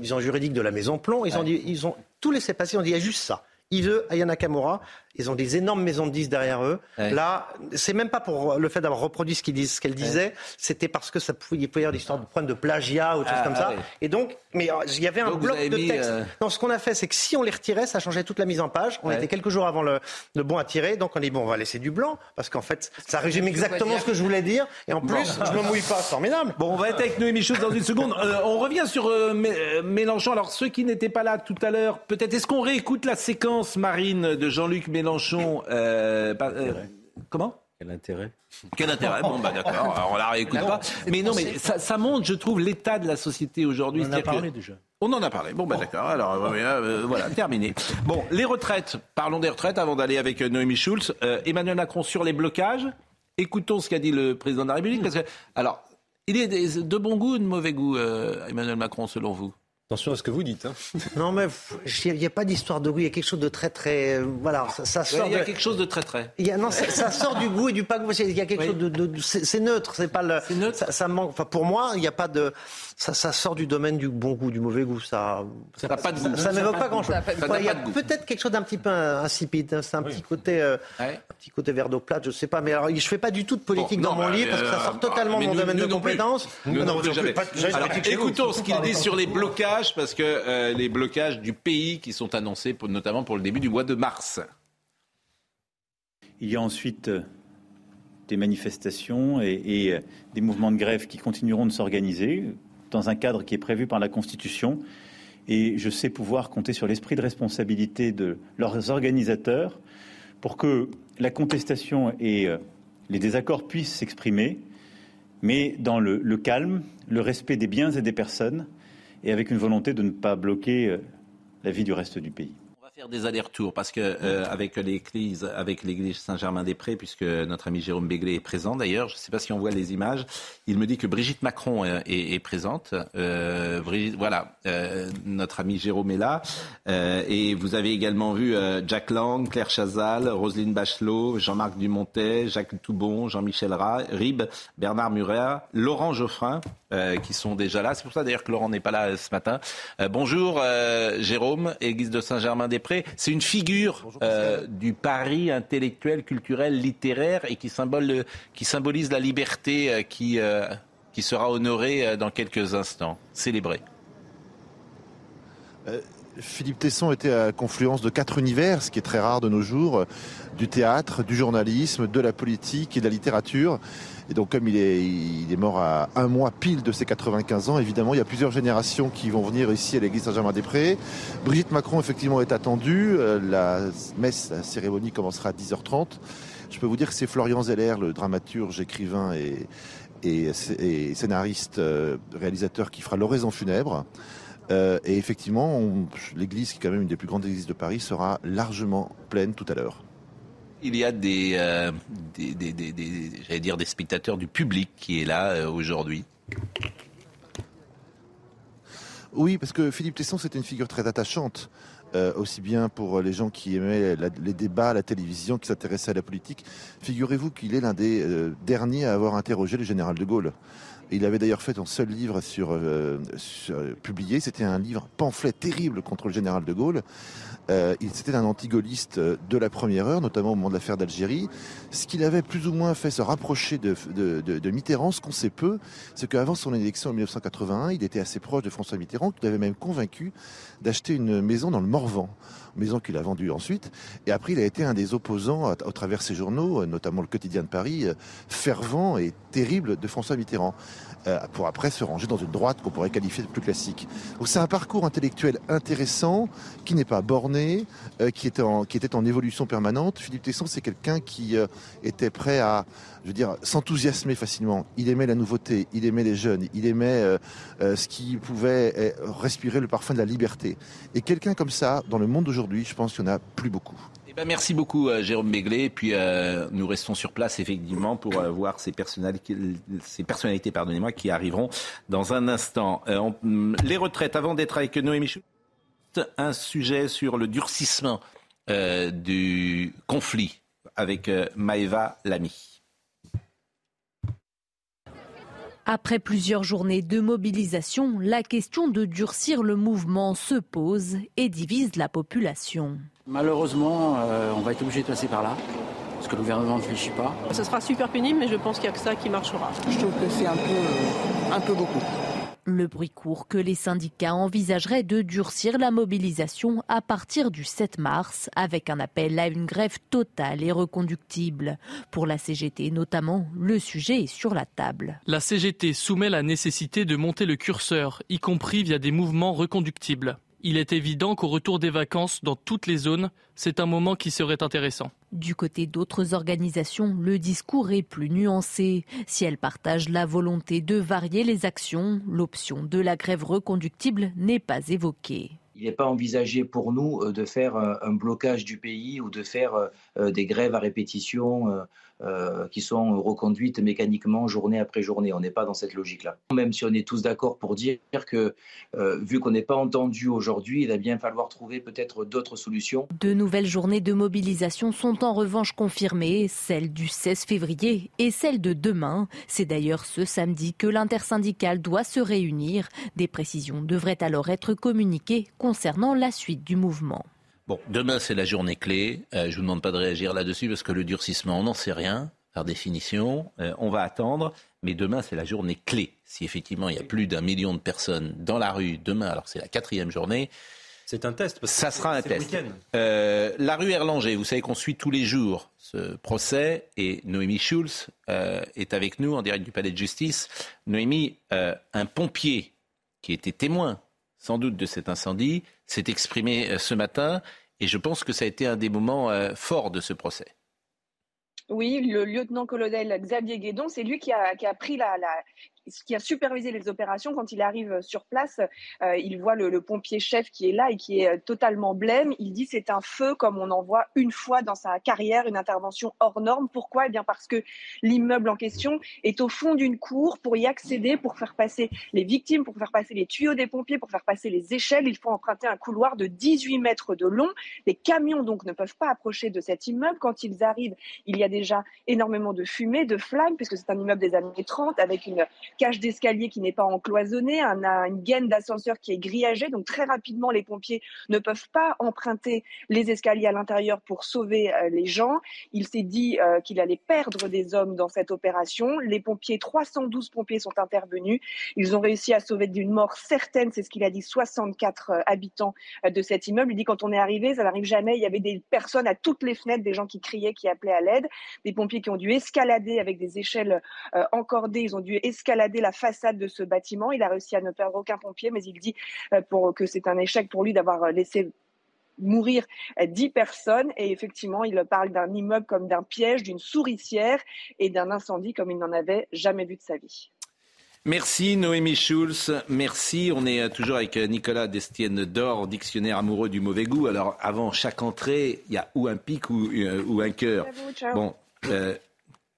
disons, juridique de la Maison Plomb, ils ont dit, ils ont tout laissé passer, on dit, il y a juste ça. Ise Ayana Kamura, ils ont des énormes maisons de disques derrière eux. Là, c'est même pas pour le fait d'avoir reproduit ce qu'elle disait, c'était parce que ça pouvait, y avoir des histoires de problèmes de plagiat ou des choses ah, comme ça. Ah Et donc, mais euh, il y avait un bloc de texte. Euh, non, ce qu'on a fait, c'est que si on les retirait, ça changeait toute la mise en page. On était quelques jours avant le, bon à tirer, donc on dit bon, on va laisser du blanc parce qu'en fait, ça résume exactement ce que je voulais dire. Et en plus, je me mouille pas, c'est formidable. Bon, on va être avec Noémie Schultz dans une seconde. Euh, on revient sur Mélenchon. Alors ceux qui n'étaient pas là tout à l'heure, peut-être est-ce qu'on réécoute la séquence Marine de Jean-Luc Mélenchon? Euh, euh, comment? Quel intérêt? Quel intérêt? Bon, bah d'accord, alors on la réécoute pas. Mais non, mais ça, montre, je trouve, l'état de la société aujourd'hui. On en a parlé déjà. On en a parlé. Bon, bah d'accord. Alors, euh, voilà, terminé. Bon, les retraites. Parlons des retraites avant d'aller avec Noémie Schulz. Emmanuel Macron sur les blocages. Écoutons ce qu'a dit le président de la République. Parce que, alors, il est de bon goût ou de mauvais goût, euh, Emmanuel Macron, selon vous? Attention à ce que vous dites. Hein. non, mais il n'y a pas d'histoire de goût. Il y a quelque chose de très, très. Voilà, ça, sort. Il y a quelque chose de très, très. Il y a, non, ça, sort du goût et du pas goût. Il y a quelque chose de. c'est neutre. C'est pas le. Neutre. Ça, ça, manque. Enfin, pour moi, il n'y a pas de ça, ça, sort du domaine du bon goût, du mauvais goût. Ça, ça pas de goût. Ça, n'évoque pas grand-chose. Il y a peut-être quelque chose d'un petit peu insipide. C'est un petit côté, euh, un petit côté verre d'eau plate, je sais pas. Mais alors, je fais pas du tout de politique dans mon livre parce que ça sort euh, totalement de mon domaine de compétences. écoutons ce qu'il dit sur les blocages, parce que euh, les blocages du pays qui sont annoncés, notamment pour le début du mois de mars. Il y a ensuite des manifestations et, des mouvements de grève qui continueront de s'organiser dans un cadre qui est prévu par la Constitution. Et je sais pouvoir compter sur l'esprit de responsabilité de leurs organisateurs pour que la contestation et euh, les désaccords puissent s'exprimer, mais dans le, calme, le respect des biens et des personnes, et avec une volonté de ne pas bloquer euh, la vie du reste du pays faire des allers-retours parce que euh, avec l'église, avec l'église Saint-Germain-des-Prés, puisque notre ami Jérôme Béglé est présent d'ailleurs, je ne sais pas si on voit les images, il me dit que Brigitte Macron est, est, présente. Euh, Brigitte, voilà, euh, notre ami Jérôme est là. Euh, et vous avez également vu euh, Jack Lang, Claire Chazal, Roselyne Bachelot, Jean-Marc Dumontet, Jacques Toubon, Jean-Michel Ribes, Bernard Murat, Laurent Geoffrin, qui sont déjà là. C'est pour ça d'ailleurs que Laurent n'est pas là ce matin. bonjour Jérôme, église de Saint-Germain-des-Prés. C'est une figure euh, du Paris intellectuel, culturel, littéraire et qui, symbole, qui symbolise la liberté euh, qui, euh, qui sera honorée dans quelques instants, célébrée. Philippe Tesson était à la confluence de quatre univers, ce qui est très rare de nos jours, du théâtre, du journalisme, de la politique et de la littérature. Et donc comme il est, il est mort à un mois pile de ses 95 ans, évidemment, il y a plusieurs générations qui vont venir ici à l'église Saint-Germain-des-Prés. Brigitte Macron, effectivement, est attendue. Euh, la messe, la cérémonie commencera à 10h30. Je peux vous dire que c'est Florian Zeller, le dramaturge, écrivain et, et, scénariste, euh, réalisateur, qui fera l'oraison funèbre. Euh, et effectivement, l'église, qui est quand même une des plus grandes églises de Paris, sera largement pleine tout à l'heure. Il y a des, euh, dire des spectateurs du public qui est là euh, aujourd'hui. Oui, parce que Philippe Tesson, c'était une figure très attachante. Euh, aussi bien pour les gens qui aimaient les débats la télévision, qui s'intéressaient à la politique. Figurez-vous qu'il est l'un des derniers à avoir interrogé le général de Gaulle. Il avait d'ailleurs fait son seul livre sur, publié. C'était un livre pamphlet terrible contre le général de Gaulle. Euh, il c'était un antigoliste euh, de la première heure, notamment au moment de l'affaire d'Algérie. Ce qu'il avait plus ou moins fait se rapprocher de, Mitterrand, ce qu'on sait peu, c'est qu'avant son élection en 1981, il était assez proche de François Mitterrand, qui l'avait même convaincu d'acheter une maison dans le Morvan maison qu'il a vendue ensuite. Et après, il a été un des opposants, au travers ses journaux, notamment le quotidien de Paris, euh, fervent et terrible de François Mitterrand. Euh, pour après se ranger dans une droite qu'on pourrait qualifier de plus classique. Donc c'est un parcours intellectuel intéressant, qui n'est pas borné, euh, qui, était en, qui était en évolution permanente. Philippe Tesson, c'est quelqu'un qui euh, était prêt à, je veux dire, s'enthousiasmer facilement. Il aimait la nouveauté, il aimait les jeunes, il aimait ce qui pouvait respirer le parfum de la liberté. Et quelqu'un comme ça, dans le monde d'aujourd'hui, je pense qu'il n'y en a plus beaucoup. Ben, merci beaucoup euh, Jérôme Béglé. Puis euh, nous restons sur place effectivement pour euh, voir ces personnalités, qui arriveront dans un instant. les retraites, avant d'être avec Noémie Chou, un sujet sur le durcissement du conflit avec Maëva Lamy. Après plusieurs journées de mobilisation, la question de durcir le mouvement se pose et divise la population. Malheureusement, euh, on va être obligé de passer par là, parce que le gouvernement ne réfléchit pas. Ce sera super pénible, mais je pense qu'il n'y a que ça qui marchera. Je trouve que c'est un peu, euh, un peu beaucoup. Le bruit court que les syndicats envisageraient de durcir la mobilisation à partir du 7 mars, avec un appel à une grève totale et reconductible. Pour la CGT notamment, le sujet est sur la table. La CGT soumet la nécessité de monter le curseur, y compris via des mouvements reconductibles. Il est évident qu'au retour des vacances dans toutes les zones, c'est un moment qui serait intéressant. Du côté d'autres organisations, le discours est plus nuancé. Si elles partagent la volonté de varier les actions, l'option de la grève reconductible n'est pas évoquée. il n'est pas envisagé pour nous euh, de faire euh, un blocage du pays ou de faire euh, des grèves à répétition qui sont reconduites mécaniquement journée après journée. On n'est pas dans cette logique-là. Même si on est tous d'accord pour dire que, vu qu'on n'est pas entendu aujourd'hui, il va bien falloir trouver peut-être d'autres solutions. De nouvelles journées de mobilisation sont en revanche confirmées, celle du 16 février et celle de demain. C'est d'ailleurs ce samedi que l'intersyndicale doit se réunir. Des précisions devraient alors être communiquées concernant la suite du mouvement. Bon, demain c'est la journée clé. Euh, je ne vous demande pas de réagir là-dessus parce que le durcissement, on n'en sait rien par définition. Euh, on va attendre, mais demain c'est la journée clé. Si effectivement il y a plus d'un million de personnes dans la rue demain, alors c'est la quatrième journée. C'est un test. ça sera un test. Euh, la rue Erlanger, vous savez qu'on suit tous les jours ce procès et Noémie Schulz est avec nous en direct du palais de justice. Noémie, un pompier qui était témoin sans doute de cet incendie, s'est exprimé euh, ce matin et je pense que ça a été un des moments euh, forts de ce procès. Oui, le lieutenant-colonel Xavier Guédon, c'est lui qui a, pris la, qui a supervisé les opérations, quand il arrive sur place, euh, il voit le, pompier chef qui est là et qui est euh, totalement blême. Il dit c'est un feu comme on en voit une fois dans sa carrière, une intervention hors norme. Pourquoi? Eh bien parce que l'immeuble en question est au fond d'une cour. Pour y accéder, pour faire passer les victimes, pour faire passer les tuyaux des pompiers, pour faire passer les échelles, il faut emprunter un couloir de 18 mètres de long. Les camions donc ne peuvent pas approcher de cet immeuble. Quand ils arrivent, il y a déjà énormément de fumée, de flammes, puisque c'est un immeuble des années 30 avec une cage d'escalier qui n'est pas encloisonnée, un, une gaine d'ascenseur qui est grillagée. Donc très rapidement, les pompiers ne peuvent pas emprunter les escaliers à l'intérieur pour sauver euh, les gens. Il s'est dit euh, qu'il allait perdre des hommes dans cette opération. Les pompiers, 312 pompiers sont intervenus. Ils ont réussi à sauver d'une mort certaine, c'est ce qu'il a dit, 64 euh, habitants de cet immeuble. Il dit quand on est arrivé, ça n'arrive jamais. Il y avait des personnes à toutes les fenêtres, des gens qui criaient, qui appelaient à l'aide, des pompiers qui ont dû escalader avec des échelles encordées. Ils ont dû escalader la façade de ce bâtiment. Il a réussi à ne perdre aucun pompier, mais il dit euh, pour, que c'est un échec pour lui d'avoir euh, laissé mourir euh, dix personnes. Et effectivement, il parle d'un immeuble comme d'un piège, d'une souricière et d'un incendie comme il n'en avait jamais vu de sa vie. Merci Noémie Schulz, merci. On est toujours avec Nicolas Destienne d'Or, dictionnaire amoureux du mauvais goût. Alors avant chaque entrée, il y a ou un pic ou, ou un cœur. Bon,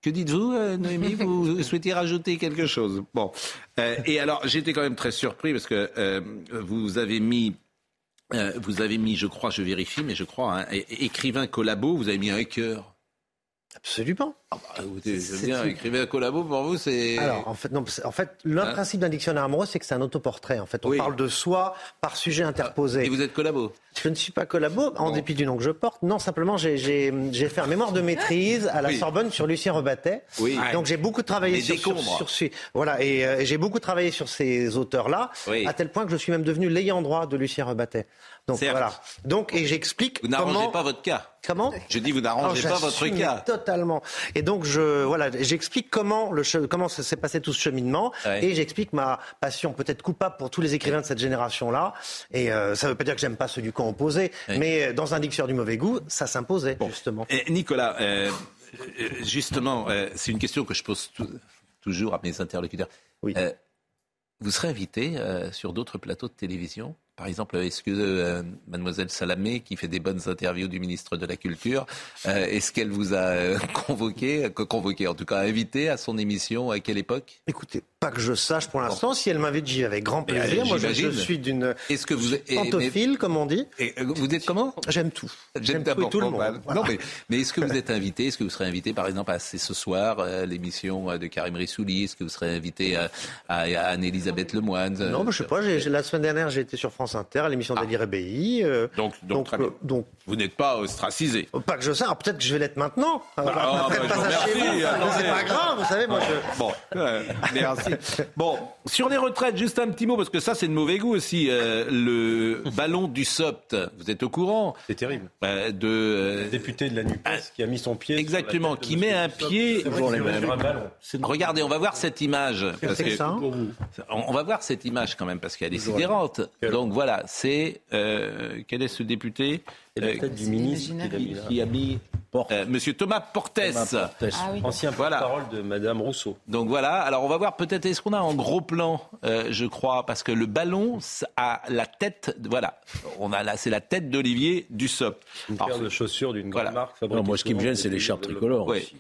que dites-vous, euh, Noémie Vous souhaitez rajouter quelque chose Bon. Euh, et alors, j'étais quand même très surpris parce que euh, vous avez mis. vous avez mis, je crois, je vérifie, mais je crois, un écrivain collabo, vous avez mis un cœur. Absolument. Ah bah, je bien, écrivez un collabo pour vous, c'est. Alors, en fait, non, en fait, le hein principe d'un dictionnaire amoureux, c'est que c'est un autoportrait. En fait, on parle de soi par sujet interposé. Et vous êtes collabo Je ne suis pas collabo, en dépit du nom que je porte. Non, simplement, j'ai fait un mémoire de maîtrise à la Sorbonne sur Lucien Rebattet. Oui. Donc, j'ai beaucoup travaillé sur, sur, sur, voilà, et euh, j'ai beaucoup travaillé sur ces auteurs-là, à tel point que je suis même devenu l'ayant droit de Lucien Rebattet. Donc voilà. Donc et j'explique. Vous n'arrangez pas votre cas. Comment Je dis vous n'arrangez pas votre cas. Totalement. Et donc je voilà, j'explique comment le comment s'est passé tout ce cheminement et j'explique ma passion peut-être coupable pour tous les écrivains de cette génération-là. Et euh, ça ne veut pas dire que j'aime pas ceux du camp opposé, mais dans un dictionnaire du mauvais goût, ça s'imposait justement. Et Nicolas, euh, euh, justement, c'est une question que je pose toujours à mes interlocuteurs. Oui. vous serez invité sur d'autres plateaux de télévision par exemple, est-ce que euh, mademoiselle Salamé, qui fait des bonnes interviews du ministre de la Culture, euh, est-ce qu'elle vous a euh, convoqué, convoqué, en tout cas invité à son émission À quelle époque? Écoutez, pas que je sache pour l'instant. Si elle m'invite, j'y vais avec grand plaisir. Moi, je, suis d'une est-ce que vous pantophile, comme on dit. Et vous êtes comment? J'aime tout. J'aime tout, tout, le monde. Non, mais, mais est-ce que vous êtes invité? Est-ce que vous serez invité, par exemple, à ce soir l'émission de Karim Rissouli? Est-ce que vous serez invité à, à, Anne-Elisabeth Lemoine Non, mais je sais pas. La semaine dernière, j'ai été sur France Inter, l'émission ah. d'Ali euh, donc, donc, euh, donc, vous n'êtes pas ostracisé. Euh, pas que je sais. peut-être que je vais l'être maintenant. Bah, ah, bah, c'est pas grave, vous savez. Moi, je... Bon, merci. Bon, sur les retraites, juste un petit mot parce que ça, c'est de mauvais goût aussi. le ballon du SOPT, vous êtes au courant C'est terrible. de le député de la Nupes qui a mis son pied. Exactement, qui met un pied. Regardez, on va voir cette image. Parce que, hein on va voir cette image quand même parce qu'elle est sidérante. Donc voilà, c'est euh, quel est ce député euh, du ministre qui, a mis euh, Monsieur Thomas Portes, ah ancien porte-parole de Madame Rousseau. Donc voilà. Alors on va voir peut-être est-ce qu'on a en gros plan, euh, je crois, parce que le ballon a la tête. Voilà, on a là, c'est la tête d'Olivier Dussopt. Une paire de chaussures d'une grande marque. Non, moi, ce qui me gêne, c'est les l'écharpe tricolore. Oui.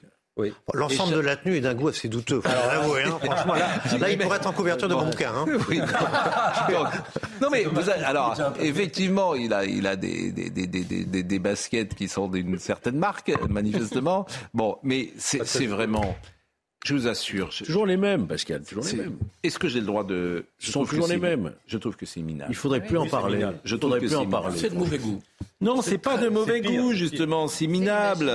L'ensemble de la tenue est d'un goût assez douteux. Alors, hein, franchement, là, il pourrait être en couverture de mon bouquin. Hein. non, mais alors, effectivement, il a, il a des, des, des, des baskets qui sont d'une certaine marque, manifestement. Bon, mais c'est vraiment. Je vous assure. Toujours les mêmes, Pascal, toujours les mêmes. Est-ce que j'ai le droit de. Ce sont toujours les mêmes. Je trouve que c'est minable. Il faudrait plus en parler. Je trouve plus en parler. C'est de mauvais goût. Non, c'est pas de mauvais goût, justement. C'est minable.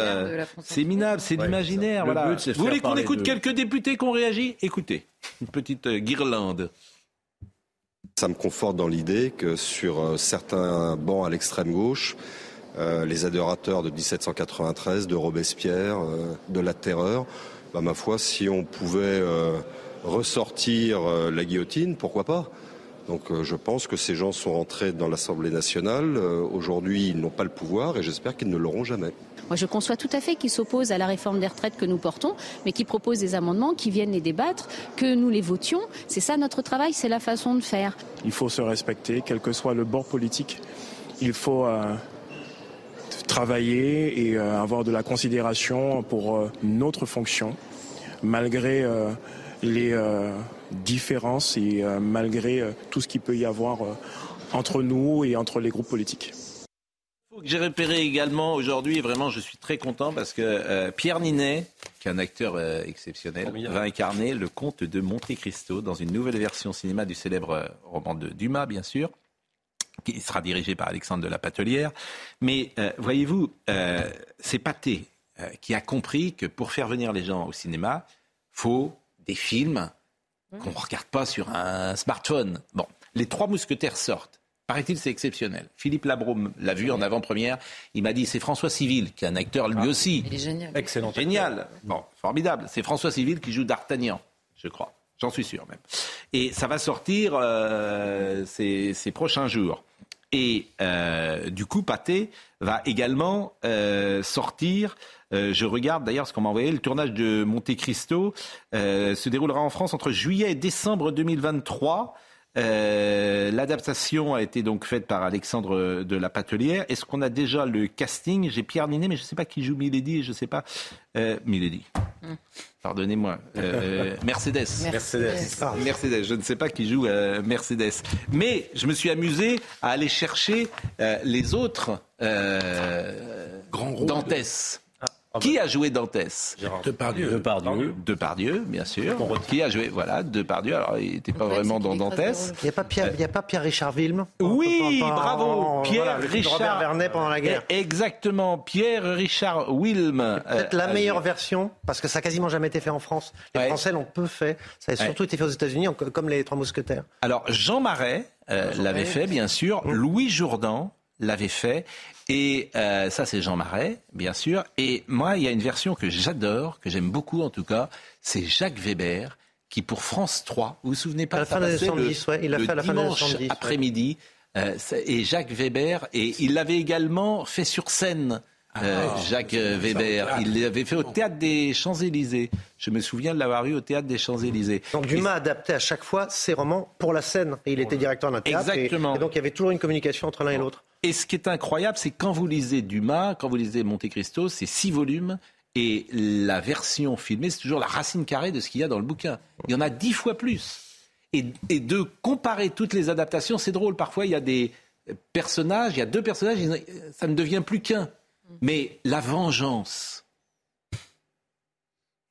C'est minable, c'est l'imaginaire. Voilà. Vous voulez qu'on écoute quelques députés qui ont réagi Écoutez, une petite euh, guirlande. Ça me conforte dans l'idée que sur euh, certains bancs à l'extrême gauche, euh, les adorateurs de 1793, de Robespierre, de la terreur, bah, ma foi, si on pouvait euh, ressortir euh, la guillotine, pourquoi pas? Donc euh, je pense que ces gens sont rentrés dans l'Assemblée nationale. Aujourd'hui, ils n'ont pas le pouvoir et j'espère qu'ils ne l'auront jamais. Moi, je conçois tout à fait qu'ils s'opposent à la réforme des retraites que nous portons, mais qui proposent des amendements, qui viennent les débattre, que nous les votions. C'est ça notre travail, c'est la façon de faire. Il faut se respecter, quel que soit le bord politique. Il faut travailler et euh, avoir de la considération pour euh, notre fonction, malgré euh, les différences et malgré tout ce qu'il peut y avoir entre nous et entre les groupes politiques. J'ai repéré également aujourd'hui, et vraiment je suis très content parce que Pierre Ninet, qui est un acteur exceptionnel, va incarner le comte de Monte Cristo dans une nouvelle version cinéma du célèbre roman de Dumas, bien sûr qui sera dirigé par Alexandre de la Patelière. Mais euh, voyez-vous, euh, c'est Pathé euh, qui a compris que pour faire venir les gens au cinéma, faut des films qu'on ne regarde pas sur un smartphone. Bon, les trois mousquetaires sortent. Paraît-il, c'est exceptionnel. Philippe Labrome l'a vu en avant-première. Il m'a dit, c'est François Civil, qui est un acteur lui ah, aussi. Il est génial. Excellent. Génial. Bon, formidable. C'est François Civil qui joue d'Artagnan, je crois. J'en suis sûr même. Et ça va sortir euh, ces, prochains jours. Et euh, du coup, Pathé va également euh, sortir. je regarde d'ailleurs ce qu'on m'a envoyé. Le tournage de Monte Cristo se déroulera en France entre juillet et décembre 2023. Euh, l'adaptation a été donc faite par Alexandre de la Patelière. Est-ce qu'on a déjà le casting? J'ai Pierre Ninet, mais je ne sais pas qui joue Milady. Je ne sais pas. Euh, Milady. Hmm. Pardonnez-moi. Euh, Mercedes. Mercedes. Mercedes. Je ne sais pas qui joue euh, Mercedes. Mais je me suis amusé à aller chercher les autres Grand Dantès. Ah qui bah. a joué Dantès Depardieu. Depardieu. Depardieu, bien sûr. Qui a joué Voilà, Depardieu. Alors, il n'était pas vraiment dans Dantès. Il n'y a pas Pierre, il y a pas Pierre Richard Wilm. Oui, bravo. Pierre Richard. Robert Vernet pendant la guerre. Eh, exactement, Pierre Richard Wilm. Peut-être la meilleure version, parce que ça n'a quasiment jamais été fait en France. Les Français l'ont peu fait. Ça a surtout été fait aux États-Unis, comme les Trois Mousquetaires. Alors, Jean Marais euh, l'avait fait, bien sûr. Mmh. Louis Jourdan l'avait fait. Et euh, ça, c'est Jean Marais, bien sûr. Et moi, il y a une version que j'adore, que j'aime beaucoup en tout cas, c'est Jacques Weber, qui pour France 3, vous vous souvenez pas, à la fin des 70, ouais, il a fait à la fin des après-midi, euh, et Jacques Weber, et il l'avait également fait sur scène. Euh, ah. Jacques Weber. Il l'avait fait au théâtre des Champs-Élysées. Je me souviens de l'avoir eu au théâtre des Champs-Élysées. Donc Dumas a adapté à chaque fois ses romans pour la scène. Et il était directeur d'un théâtre. Exactement. Et, donc il y avait toujours une communication entre l'un et l'autre. Et ce qui est incroyable, c'est quand vous lisez Dumas, quand vous lisez Monte Cristo, c'est six volumes. Et la version filmée, c'est toujours la racine carrée de ce qu'il y a dans le bouquin. Il y en a dix fois plus. Et, et de comparer toutes les adaptations, c'est drôle. Parfois, il y a des personnages, il y a deux personnages, ça ne devient plus qu'un. Mais la vengeance.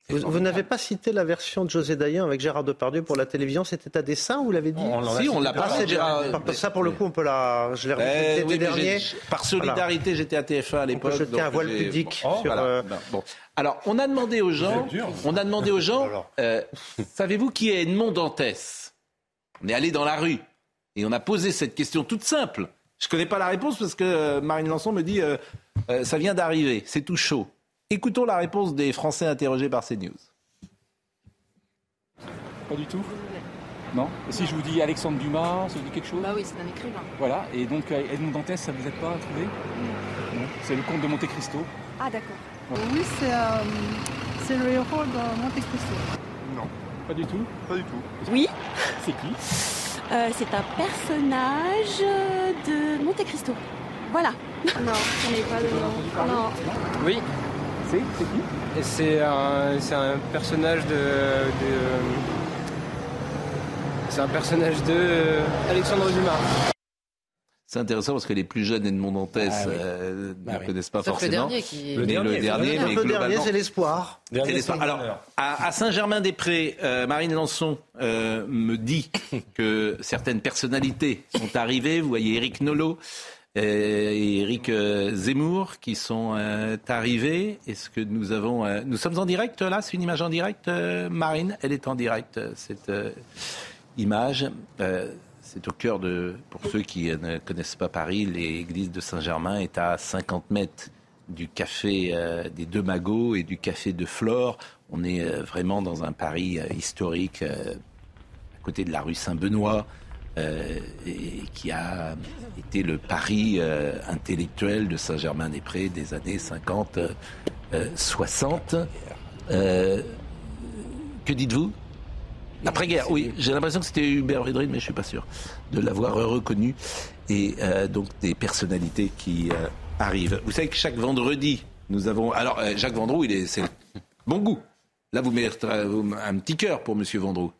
Vous, n'avez pas cité la version de José Dayan avec Gérard Depardieu pour la télévision, c'était à dessin, vous l'avez dit Si, on l'a pas. Gérard... Ça, pour le coup, on peut la. Je l'ai eh l'été dernier. Par solidarité, j'étais à TF1 à l'époque. Jeter un voile pudique oh, sur. Euh, bon. Alors, on a demandé aux gens. On a demandé aux gens. Euh, savez-vous qui est Edmond Dantès? On est allé dans la rue et on a posé cette question toute simple. Je ne connais pas la réponse parce que euh, Marine Lançon me dit euh, euh, ça vient d'arriver, c'est tout chaud. Écoutons la réponse des Français interrogés par CNews. Pas du tout Non Et si je vous dis Alexandre Dumas, ça vous dit quelque chose Bah oui, c'est un écrivain. Voilà, et donc Edmond Dantès, ça vous aide pas à trouver Non. C'est le comte de Monte Cristo. Ah d'accord. Oui, c'est le héros de Monte Cristo. Non, pas du tout? Pas du tout. Oui. C'est qui? C'est un personnage de Monte Cristo. Voilà. Non, on n'est pas le nom. Non. Oui. C'est C'est qui? C'est un, c'est un personnage de, de c'est un personnage de euh, Alexandre Dumas. C'est intéressant parce que les plus jeunes Edmond Dantès Ah oui. euh, Bah ne oui. connaissent pas Sauf le forcément. dernier qui- Mais Le le dernier, dernier, Le mais dernier, globalement. c'est l'espoir. Alors, à, à Saint-Germain-des-Prés, euh, Marine Lançon euh, me dit que certaines personnalités sont arrivées. Vous voyez Éric Nolot et euh, Zemmour qui sont euh, arrivés. Est-ce que nous avons... euh, nous sommes en direct là? C'est une image en direct, euh, Marine? Elle est en direct, cette euh, image. C'est au cœur de... Pour ceux qui ne connaissent pas Paris, l'église de Saint-Germain est à 50 mètres du café euh, des Deux Magots et du café de Flore. On est euh, vraiment dans un Paris euh, historique, à côté de la rue Saint-Benoît, qui a été le Paris intellectuel de Saint-Germain-des-Prés des années 50, euh, euh, 60. Euh, que dites-vous? Après-guerre, oui, j'ai l'impression que c'était Hubert Védrine, mais je suis pas sûr de l'avoir reconnu. Et euh, donc des personnalités qui euh, arrivent. Vous savez que chaque vendredi, nous avons. Alors, euh, Jacques Vendroux, il est, c'est bon goût. Là, vous mettez un petit cœur pour Monsieur Vendroux.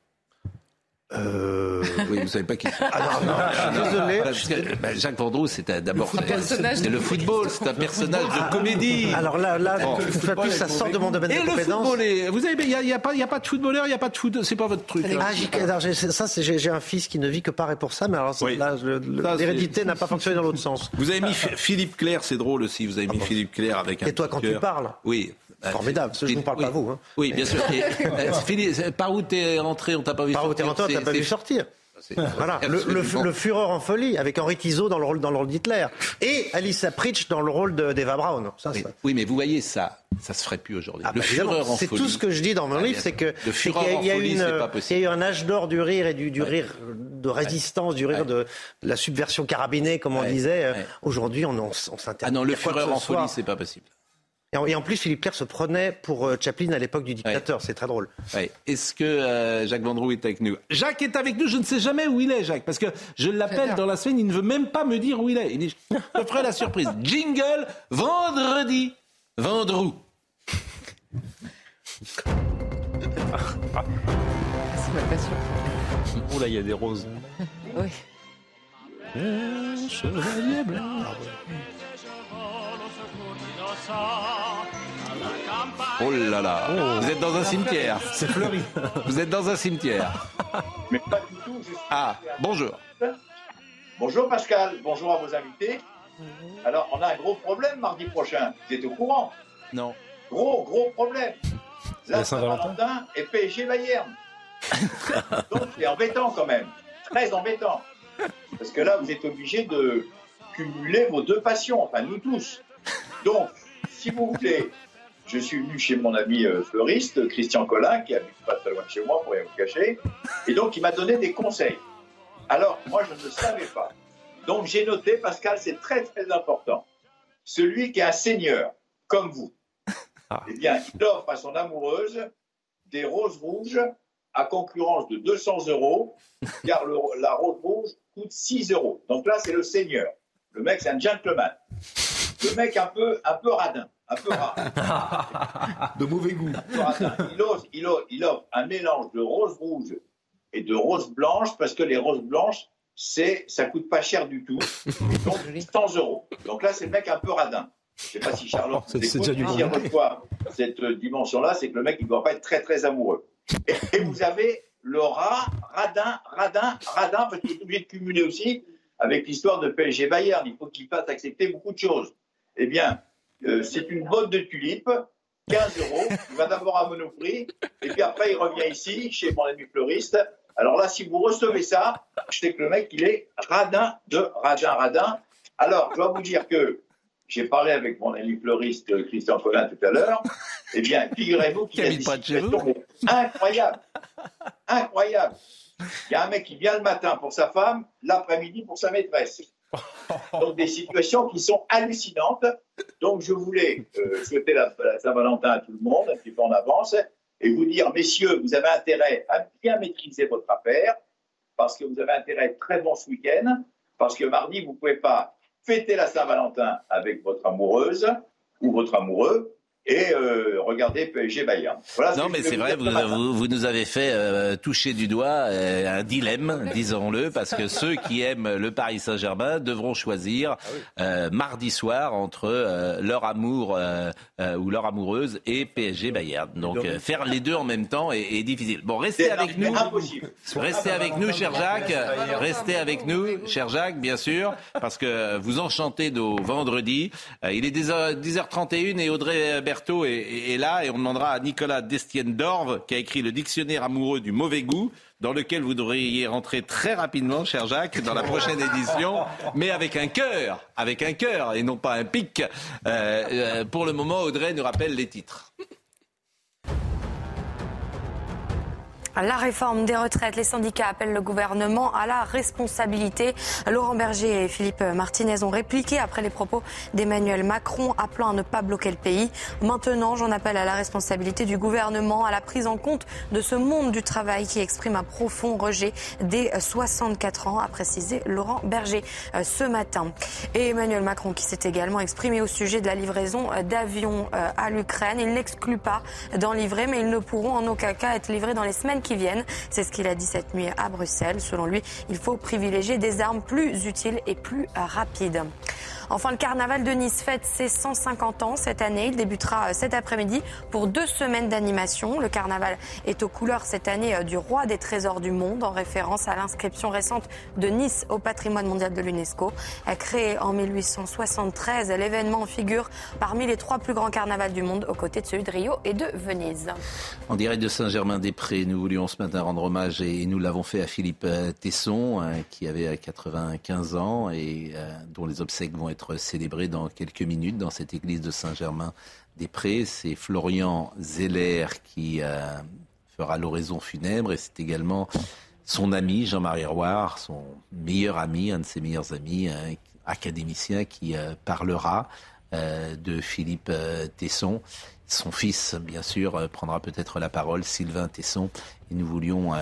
Euh... Oui, vous savez pas qui c'est. Ah non, non, je suis désolé. Parce que, bah, Jacques Vendroux, c'est un- d'abord Le personnage c'est de- le football, c'est un personnage de comédie. Alors là, là, Bon. plus, ça sort de mon domaine Et de le compétence. football, est- vous avez, il n'y a, y a pas, il y a pas de footballeur, il n'y a pas de foot, c'est pas votre truc. Ah, alors, ça, c'est- j'ai un fils qui ne vit que par et pour ça, mais alors Oui. là, le- le- l'hérédité n'a pas fonctionné dans l'autre sens. Vous avez mis Philippe Claire, c'est drôle aussi. Vous avez mis Philippe Claire avec un. Et toi, quand tu parles Oui. Euh, Formidable, je ne vous parle oui. pas vous. Hein. Oui, bien sûr. Et, euh, par où t'es rentré On t'a pas vu Par où t'es sortir. rentré, on t'a C'est- pas vu c'est- sortir. c'est- Voilà, le, le, absolument. le Führer en folie, avec Henri Tizot dans le rôle, dans le rôle d'Hitler. Et Alice Pritch dans le rôle de- d'Eva Braun. Ça, Oui, ça- oui, mais vous voyez ça, ça se ferait plus aujourd'hui. Ah, le bah, Führer en c'est folie. tout ce que je dis dans mon Ah, livre, c'est que c'est qu'il y a- il y a folie, une, c'est pas il y a possible. eu un âge d'or du rire et du, du rire de résistance, du rire de la subversion carabinée, comme on disait. Ouais. Aujourd'hui, on, on. Ah non, de le ce en folie, c'est pas possible. Et en, et en plus, Philippe Claire se prenait pour euh, Chaplin à l'époque du dictateur. C'est très drôle. Ouais. Est-ce que euh, Jacques Vendroux est avec nous? Jacques est avec nous, je ne sais jamais où il est, Jacques, parce que je l'appelle dans la semaine, il ne veut même pas me dire où il est. Il dit, je te ferai la surprise. Jingle, vendredi, Vendroux. C'est ma passion. Oh là, il y a des roses. Oui. chevalier blanc. Oh là là, vous êtes dans un cimetière. C'est fleuri. Vous êtes dans un cimetière. Mais pas du tout. je suis- Ah, bonjour. Bonjour Pascal, bonjour à vos invités. Alors, on a un gros problème mardi prochain. Vous êtes au courant? Non. Gros, gros problème. la Saint-Valentin et PSG Bayern. Donc, c'est embêtant quand même. Très embêtant. Parce que là, vous êtes obligé de cumuler vos deux passions, enfin nous tous. Donc, si vous voulez, je suis venu chez mon ami euh, fleuriste, Christian Collin, qui habite pas très loin de chez moi, pour rien vous cacher, et donc il m'a donné des conseils. Alors, moi, je ne savais pas. Donc, j'ai noté, Pascal, c'est très, très important. Celui qui est un seigneur, comme vous, eh bien, il offre à son amoureuse des roses rouges à concurrence de 200 euros, car le- la rose rouge coûte 6 euros. Donc là, c'est le seigneur. Le mec, c'est un gentleman. Le mec un peu, un peu radin, un peu rare. De mauvais goût. Il offre, il offre- il offre un mélange de roses rouges et de roses blanches, parce que les roses blanches, c'est, ça coûte pas cher du tout. Donc, 100 euros. Donc là, c'est le mec un peu radin. Je sais pas si Charlotte vous c'est écoute, déjà du cette euh, dimension-là, c'est que le mec, il doit pas être très, très amoureux. Et, et vous avez le rat, radin, radin, radin, parce qu'il est obligé de cumuler aussi avec l'histoire de PSG Bayern. Il faut qu'il fasse accepter beaucoup de choses. Eh bien, euh, c'est une botte de tulipes, 15 euros. Il va d'abord à Monoprix, et puis après, il revient ici, chez mon ami fleuriste. Alors là, si vous recevez ça, je sais que le mec, il est radin de radin, radin. Alors, je dois vous dire que j'ai parlé avec mon ami fleuriste Christian Collin tout à l'heure. Eh bien, figurez-vous qu'il y a des Qui habite Il y a un mec qui vient le matin pour sa femme, l'après-midi pour sa maîtresse. Donc des situations qui sont hallucinantes. Donc je voulais euh, souhaiter la, Saint-Valentin à tout le monde, un petit peu en avance, et vous dire, messieurs, vous avez intérêt à bien maîtriser votre affaire, parce que vous avez intérêt à être très bon ce week-end, parce que mardi, vous ne pouvez pas fêter la Saint-Valentin avec votre amoureuse ou votre amoureux, et euh, regardez PSG Bayern. Voilà non, mais c'est vrai, vous, vous, nous avez fait euh, toucher du doigt euh, un dilemme, disons-le, parce que ceux qui aiment le Paris Saint-Germain devront choisir ah euh, mardi soir entre leur amour ou leur amoureuse et PSG Bayern. Donc faire les deux en même temps est, est difficile. Bon, restez avec nous. Restez avec nous, cher Jacques. Restez avec nous, cher Jacques, bien sûr, parce que vous enchantez nos vendredis. il est 10h31 et Audrey est, là et on demandera à Nicolas Destienne-Dorve, qui a écrit le dictionnaire amoureux du mauvais goût, dans lequel vous devriez rentrer très rapidement, cher Jacques, dans la prochaine édition, mais avec un cœur, avec un cœur et non pas un pic. Euh, euh, pour le moment, Audrey nous rappelle les titres. La réforme des retraites, les syndicats appellent le gouvernement à la responsabilité. Laurent Berger et Philippe Martinez ont répliqué après les propos d'Emmanuel Macron appelant à ne pas bloquer le pays. Maintenant, j'en appelle à la responsabilité du gouvernement, à la prise en compte de ce monde du travail qui exprime un profond rejet des 64 ans, a précisé Laurent Berger euh, ce matin. Et Emmanuel Macron qui s'est également exprimé au sujet de la livraison euh, d'avions euh, à l'Ukraine. Il n'exclut pas d'en livrer, mais ils ne pourront en aucun cas être livrés dans les semaines qui viennent. C'est ce qu'il a dit cette nuit à Bruxelles. Selon lui, il faut privilégier des armes plus utiles et plus rapides. Enfin, le carnaval de Nice fête ses 150 ans cette année. Il débutera euh, cet après-midi pour deux semaines d'animation. Le carnaval est aux couleurs cette année euh, du roi des trésors du monde, en référence à l'inscription récente de Nice au patrimoine mondial de l'UNESCO. Créé en 1873, l'événement figure parmi les trois plus grands carnavals du monde, aux côtés de celui de Rio et de Venise. En direct de Saint-Germain-des-Prés, nous voulions ce matin rendre hommage et nous l'avons fait à Philippe euh, Tesson, hein, qui avait 95 ans et dont les obsèques vont être être célébré dans quelques minutes dans cette église de Saint-Germain-des-Prés. C'est Florian Zeller qui euh, fera l'oraison funèbre et c'est également son ami Jean-Marie Roire, son meilleur ami, un de ses meilleurs amis, académicien qui euh, parlera euh, de Philippe Tesson. Son fils, bien sûr, prendra peut-être la parole, Sylvain Tesson. Et nous voulions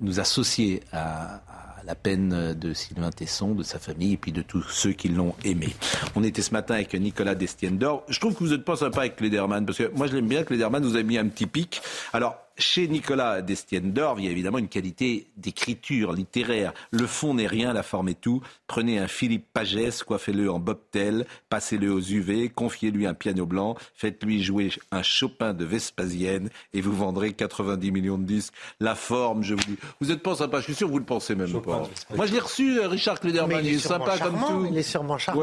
nous associer à, la peine de Sylvain Tesson, de sa famille et puis de tous ceux qui l'ont aimé. On était ce matin avec Nicolas Destienne d'Or. Je trouve que vous n'êtes pas sympa avec Klederman parce que moi je l'aime bien. Klederman vous avez mis un petit pic. Alors chez Nicolas Destienne d'Orve, il y a évidemment une qualité d'écriture littéraire. Le fond n'est rien, la forme est tout. Prenez un Philippe Pagès, coiffez-le en bobtail, passez-le aux UV, confiez-lui un piano blanc, faites-lui jouer un Chopin de Vespasienne et vous vendrez 90 millions de disques. La forme, je vous dis. Vous n'êtes pas sympa, je suis sûr que vous le pensez même pas. Moi, je l'ai reçu, euh, Richard Klederman, il, est, sympa comme tout. Il est sûrement charmant.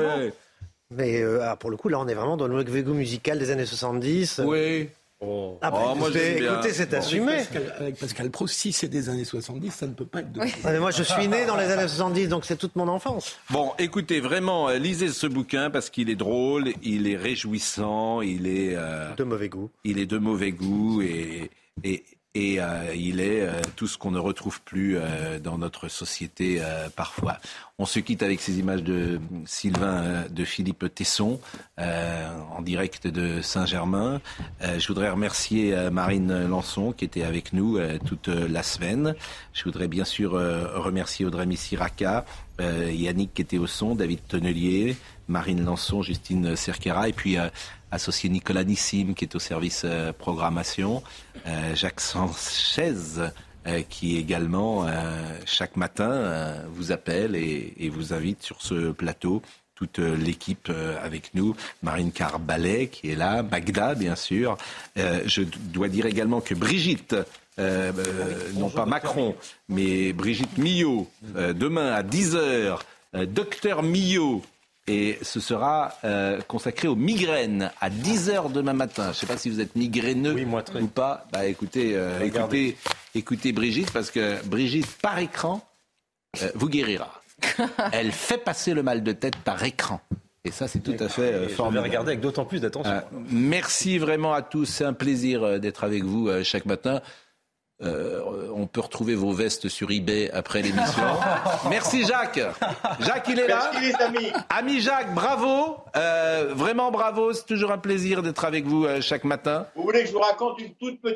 Mais euh, ah, pour le coup, là, on est vraiment dans le Wegwego musical des années 70. Oui. Oh. Ah, bah, oh, moi, écoutez, c'est assumé. Avec Pascal, Pro, si c'est des années 70, ça ne peut pas être de... Ah, moi, je suis né dans les années 70, donc c'est toute mon enfance. Bon, écoutez, vraiment, euh, lisez ce bouquin parce qu'il est drôle, il est réjouissant, il est... Euh, de mauvais goût. Il est de mauvais goût et, et, et euh, il est euh, tout ce qu'on ne retrouve plus euh, dans notre société parfois. On se quitte avec ces images de Sylvain, de Philippe Tesson, en direct de Saint-Germain. je voudrais remercier Marine Lançon qui était avec nous toute la semaine. Je voudrais bien sûr remercier Audrey Missiraka, Yannick qui était au son, David Tonnelier, Marine Lançon, Justine Cerquera, et puis associé Nicolas Nissim qui est au service euh, programmation, euh, Jacques Sanchez euh, qui également chaque matin vous appelle et, vous invite sur ce plateau toute l'équipe avec nous, Marine Carbalet qui est là, Magda bien sûr. je dois dire également que Brigitte, non pas Macron, mais Brigitte Millot, demain à 10h, docteur Millot, et ce sera euh, consacré aux migraines à 10h demain matin. Je ne sais pas si vous êtes migraineux ou pas. Bah, écoutez, euh, écoutez, écoutez Brigitte, parce que Brigitte, par écran, euh, vous guérira. Elle fait passer le mal de tête par écran. Et ça, c'est tout à fait formidable. Je vais regarder avec d'autant plus d'attention. merci vraiment à tous. C'est un plaisir d'être avec vous chaque matin. On peut retrouver vos vestes sur eBay après l'émission. Merci Jacques. Jacques, il est là. Merci les amis. Ami Jacques, bravo. vraiment bravo. C'est toujours un plaisir d'être avec vous chaque matin. Vous voulez que je vous raconte une toute petite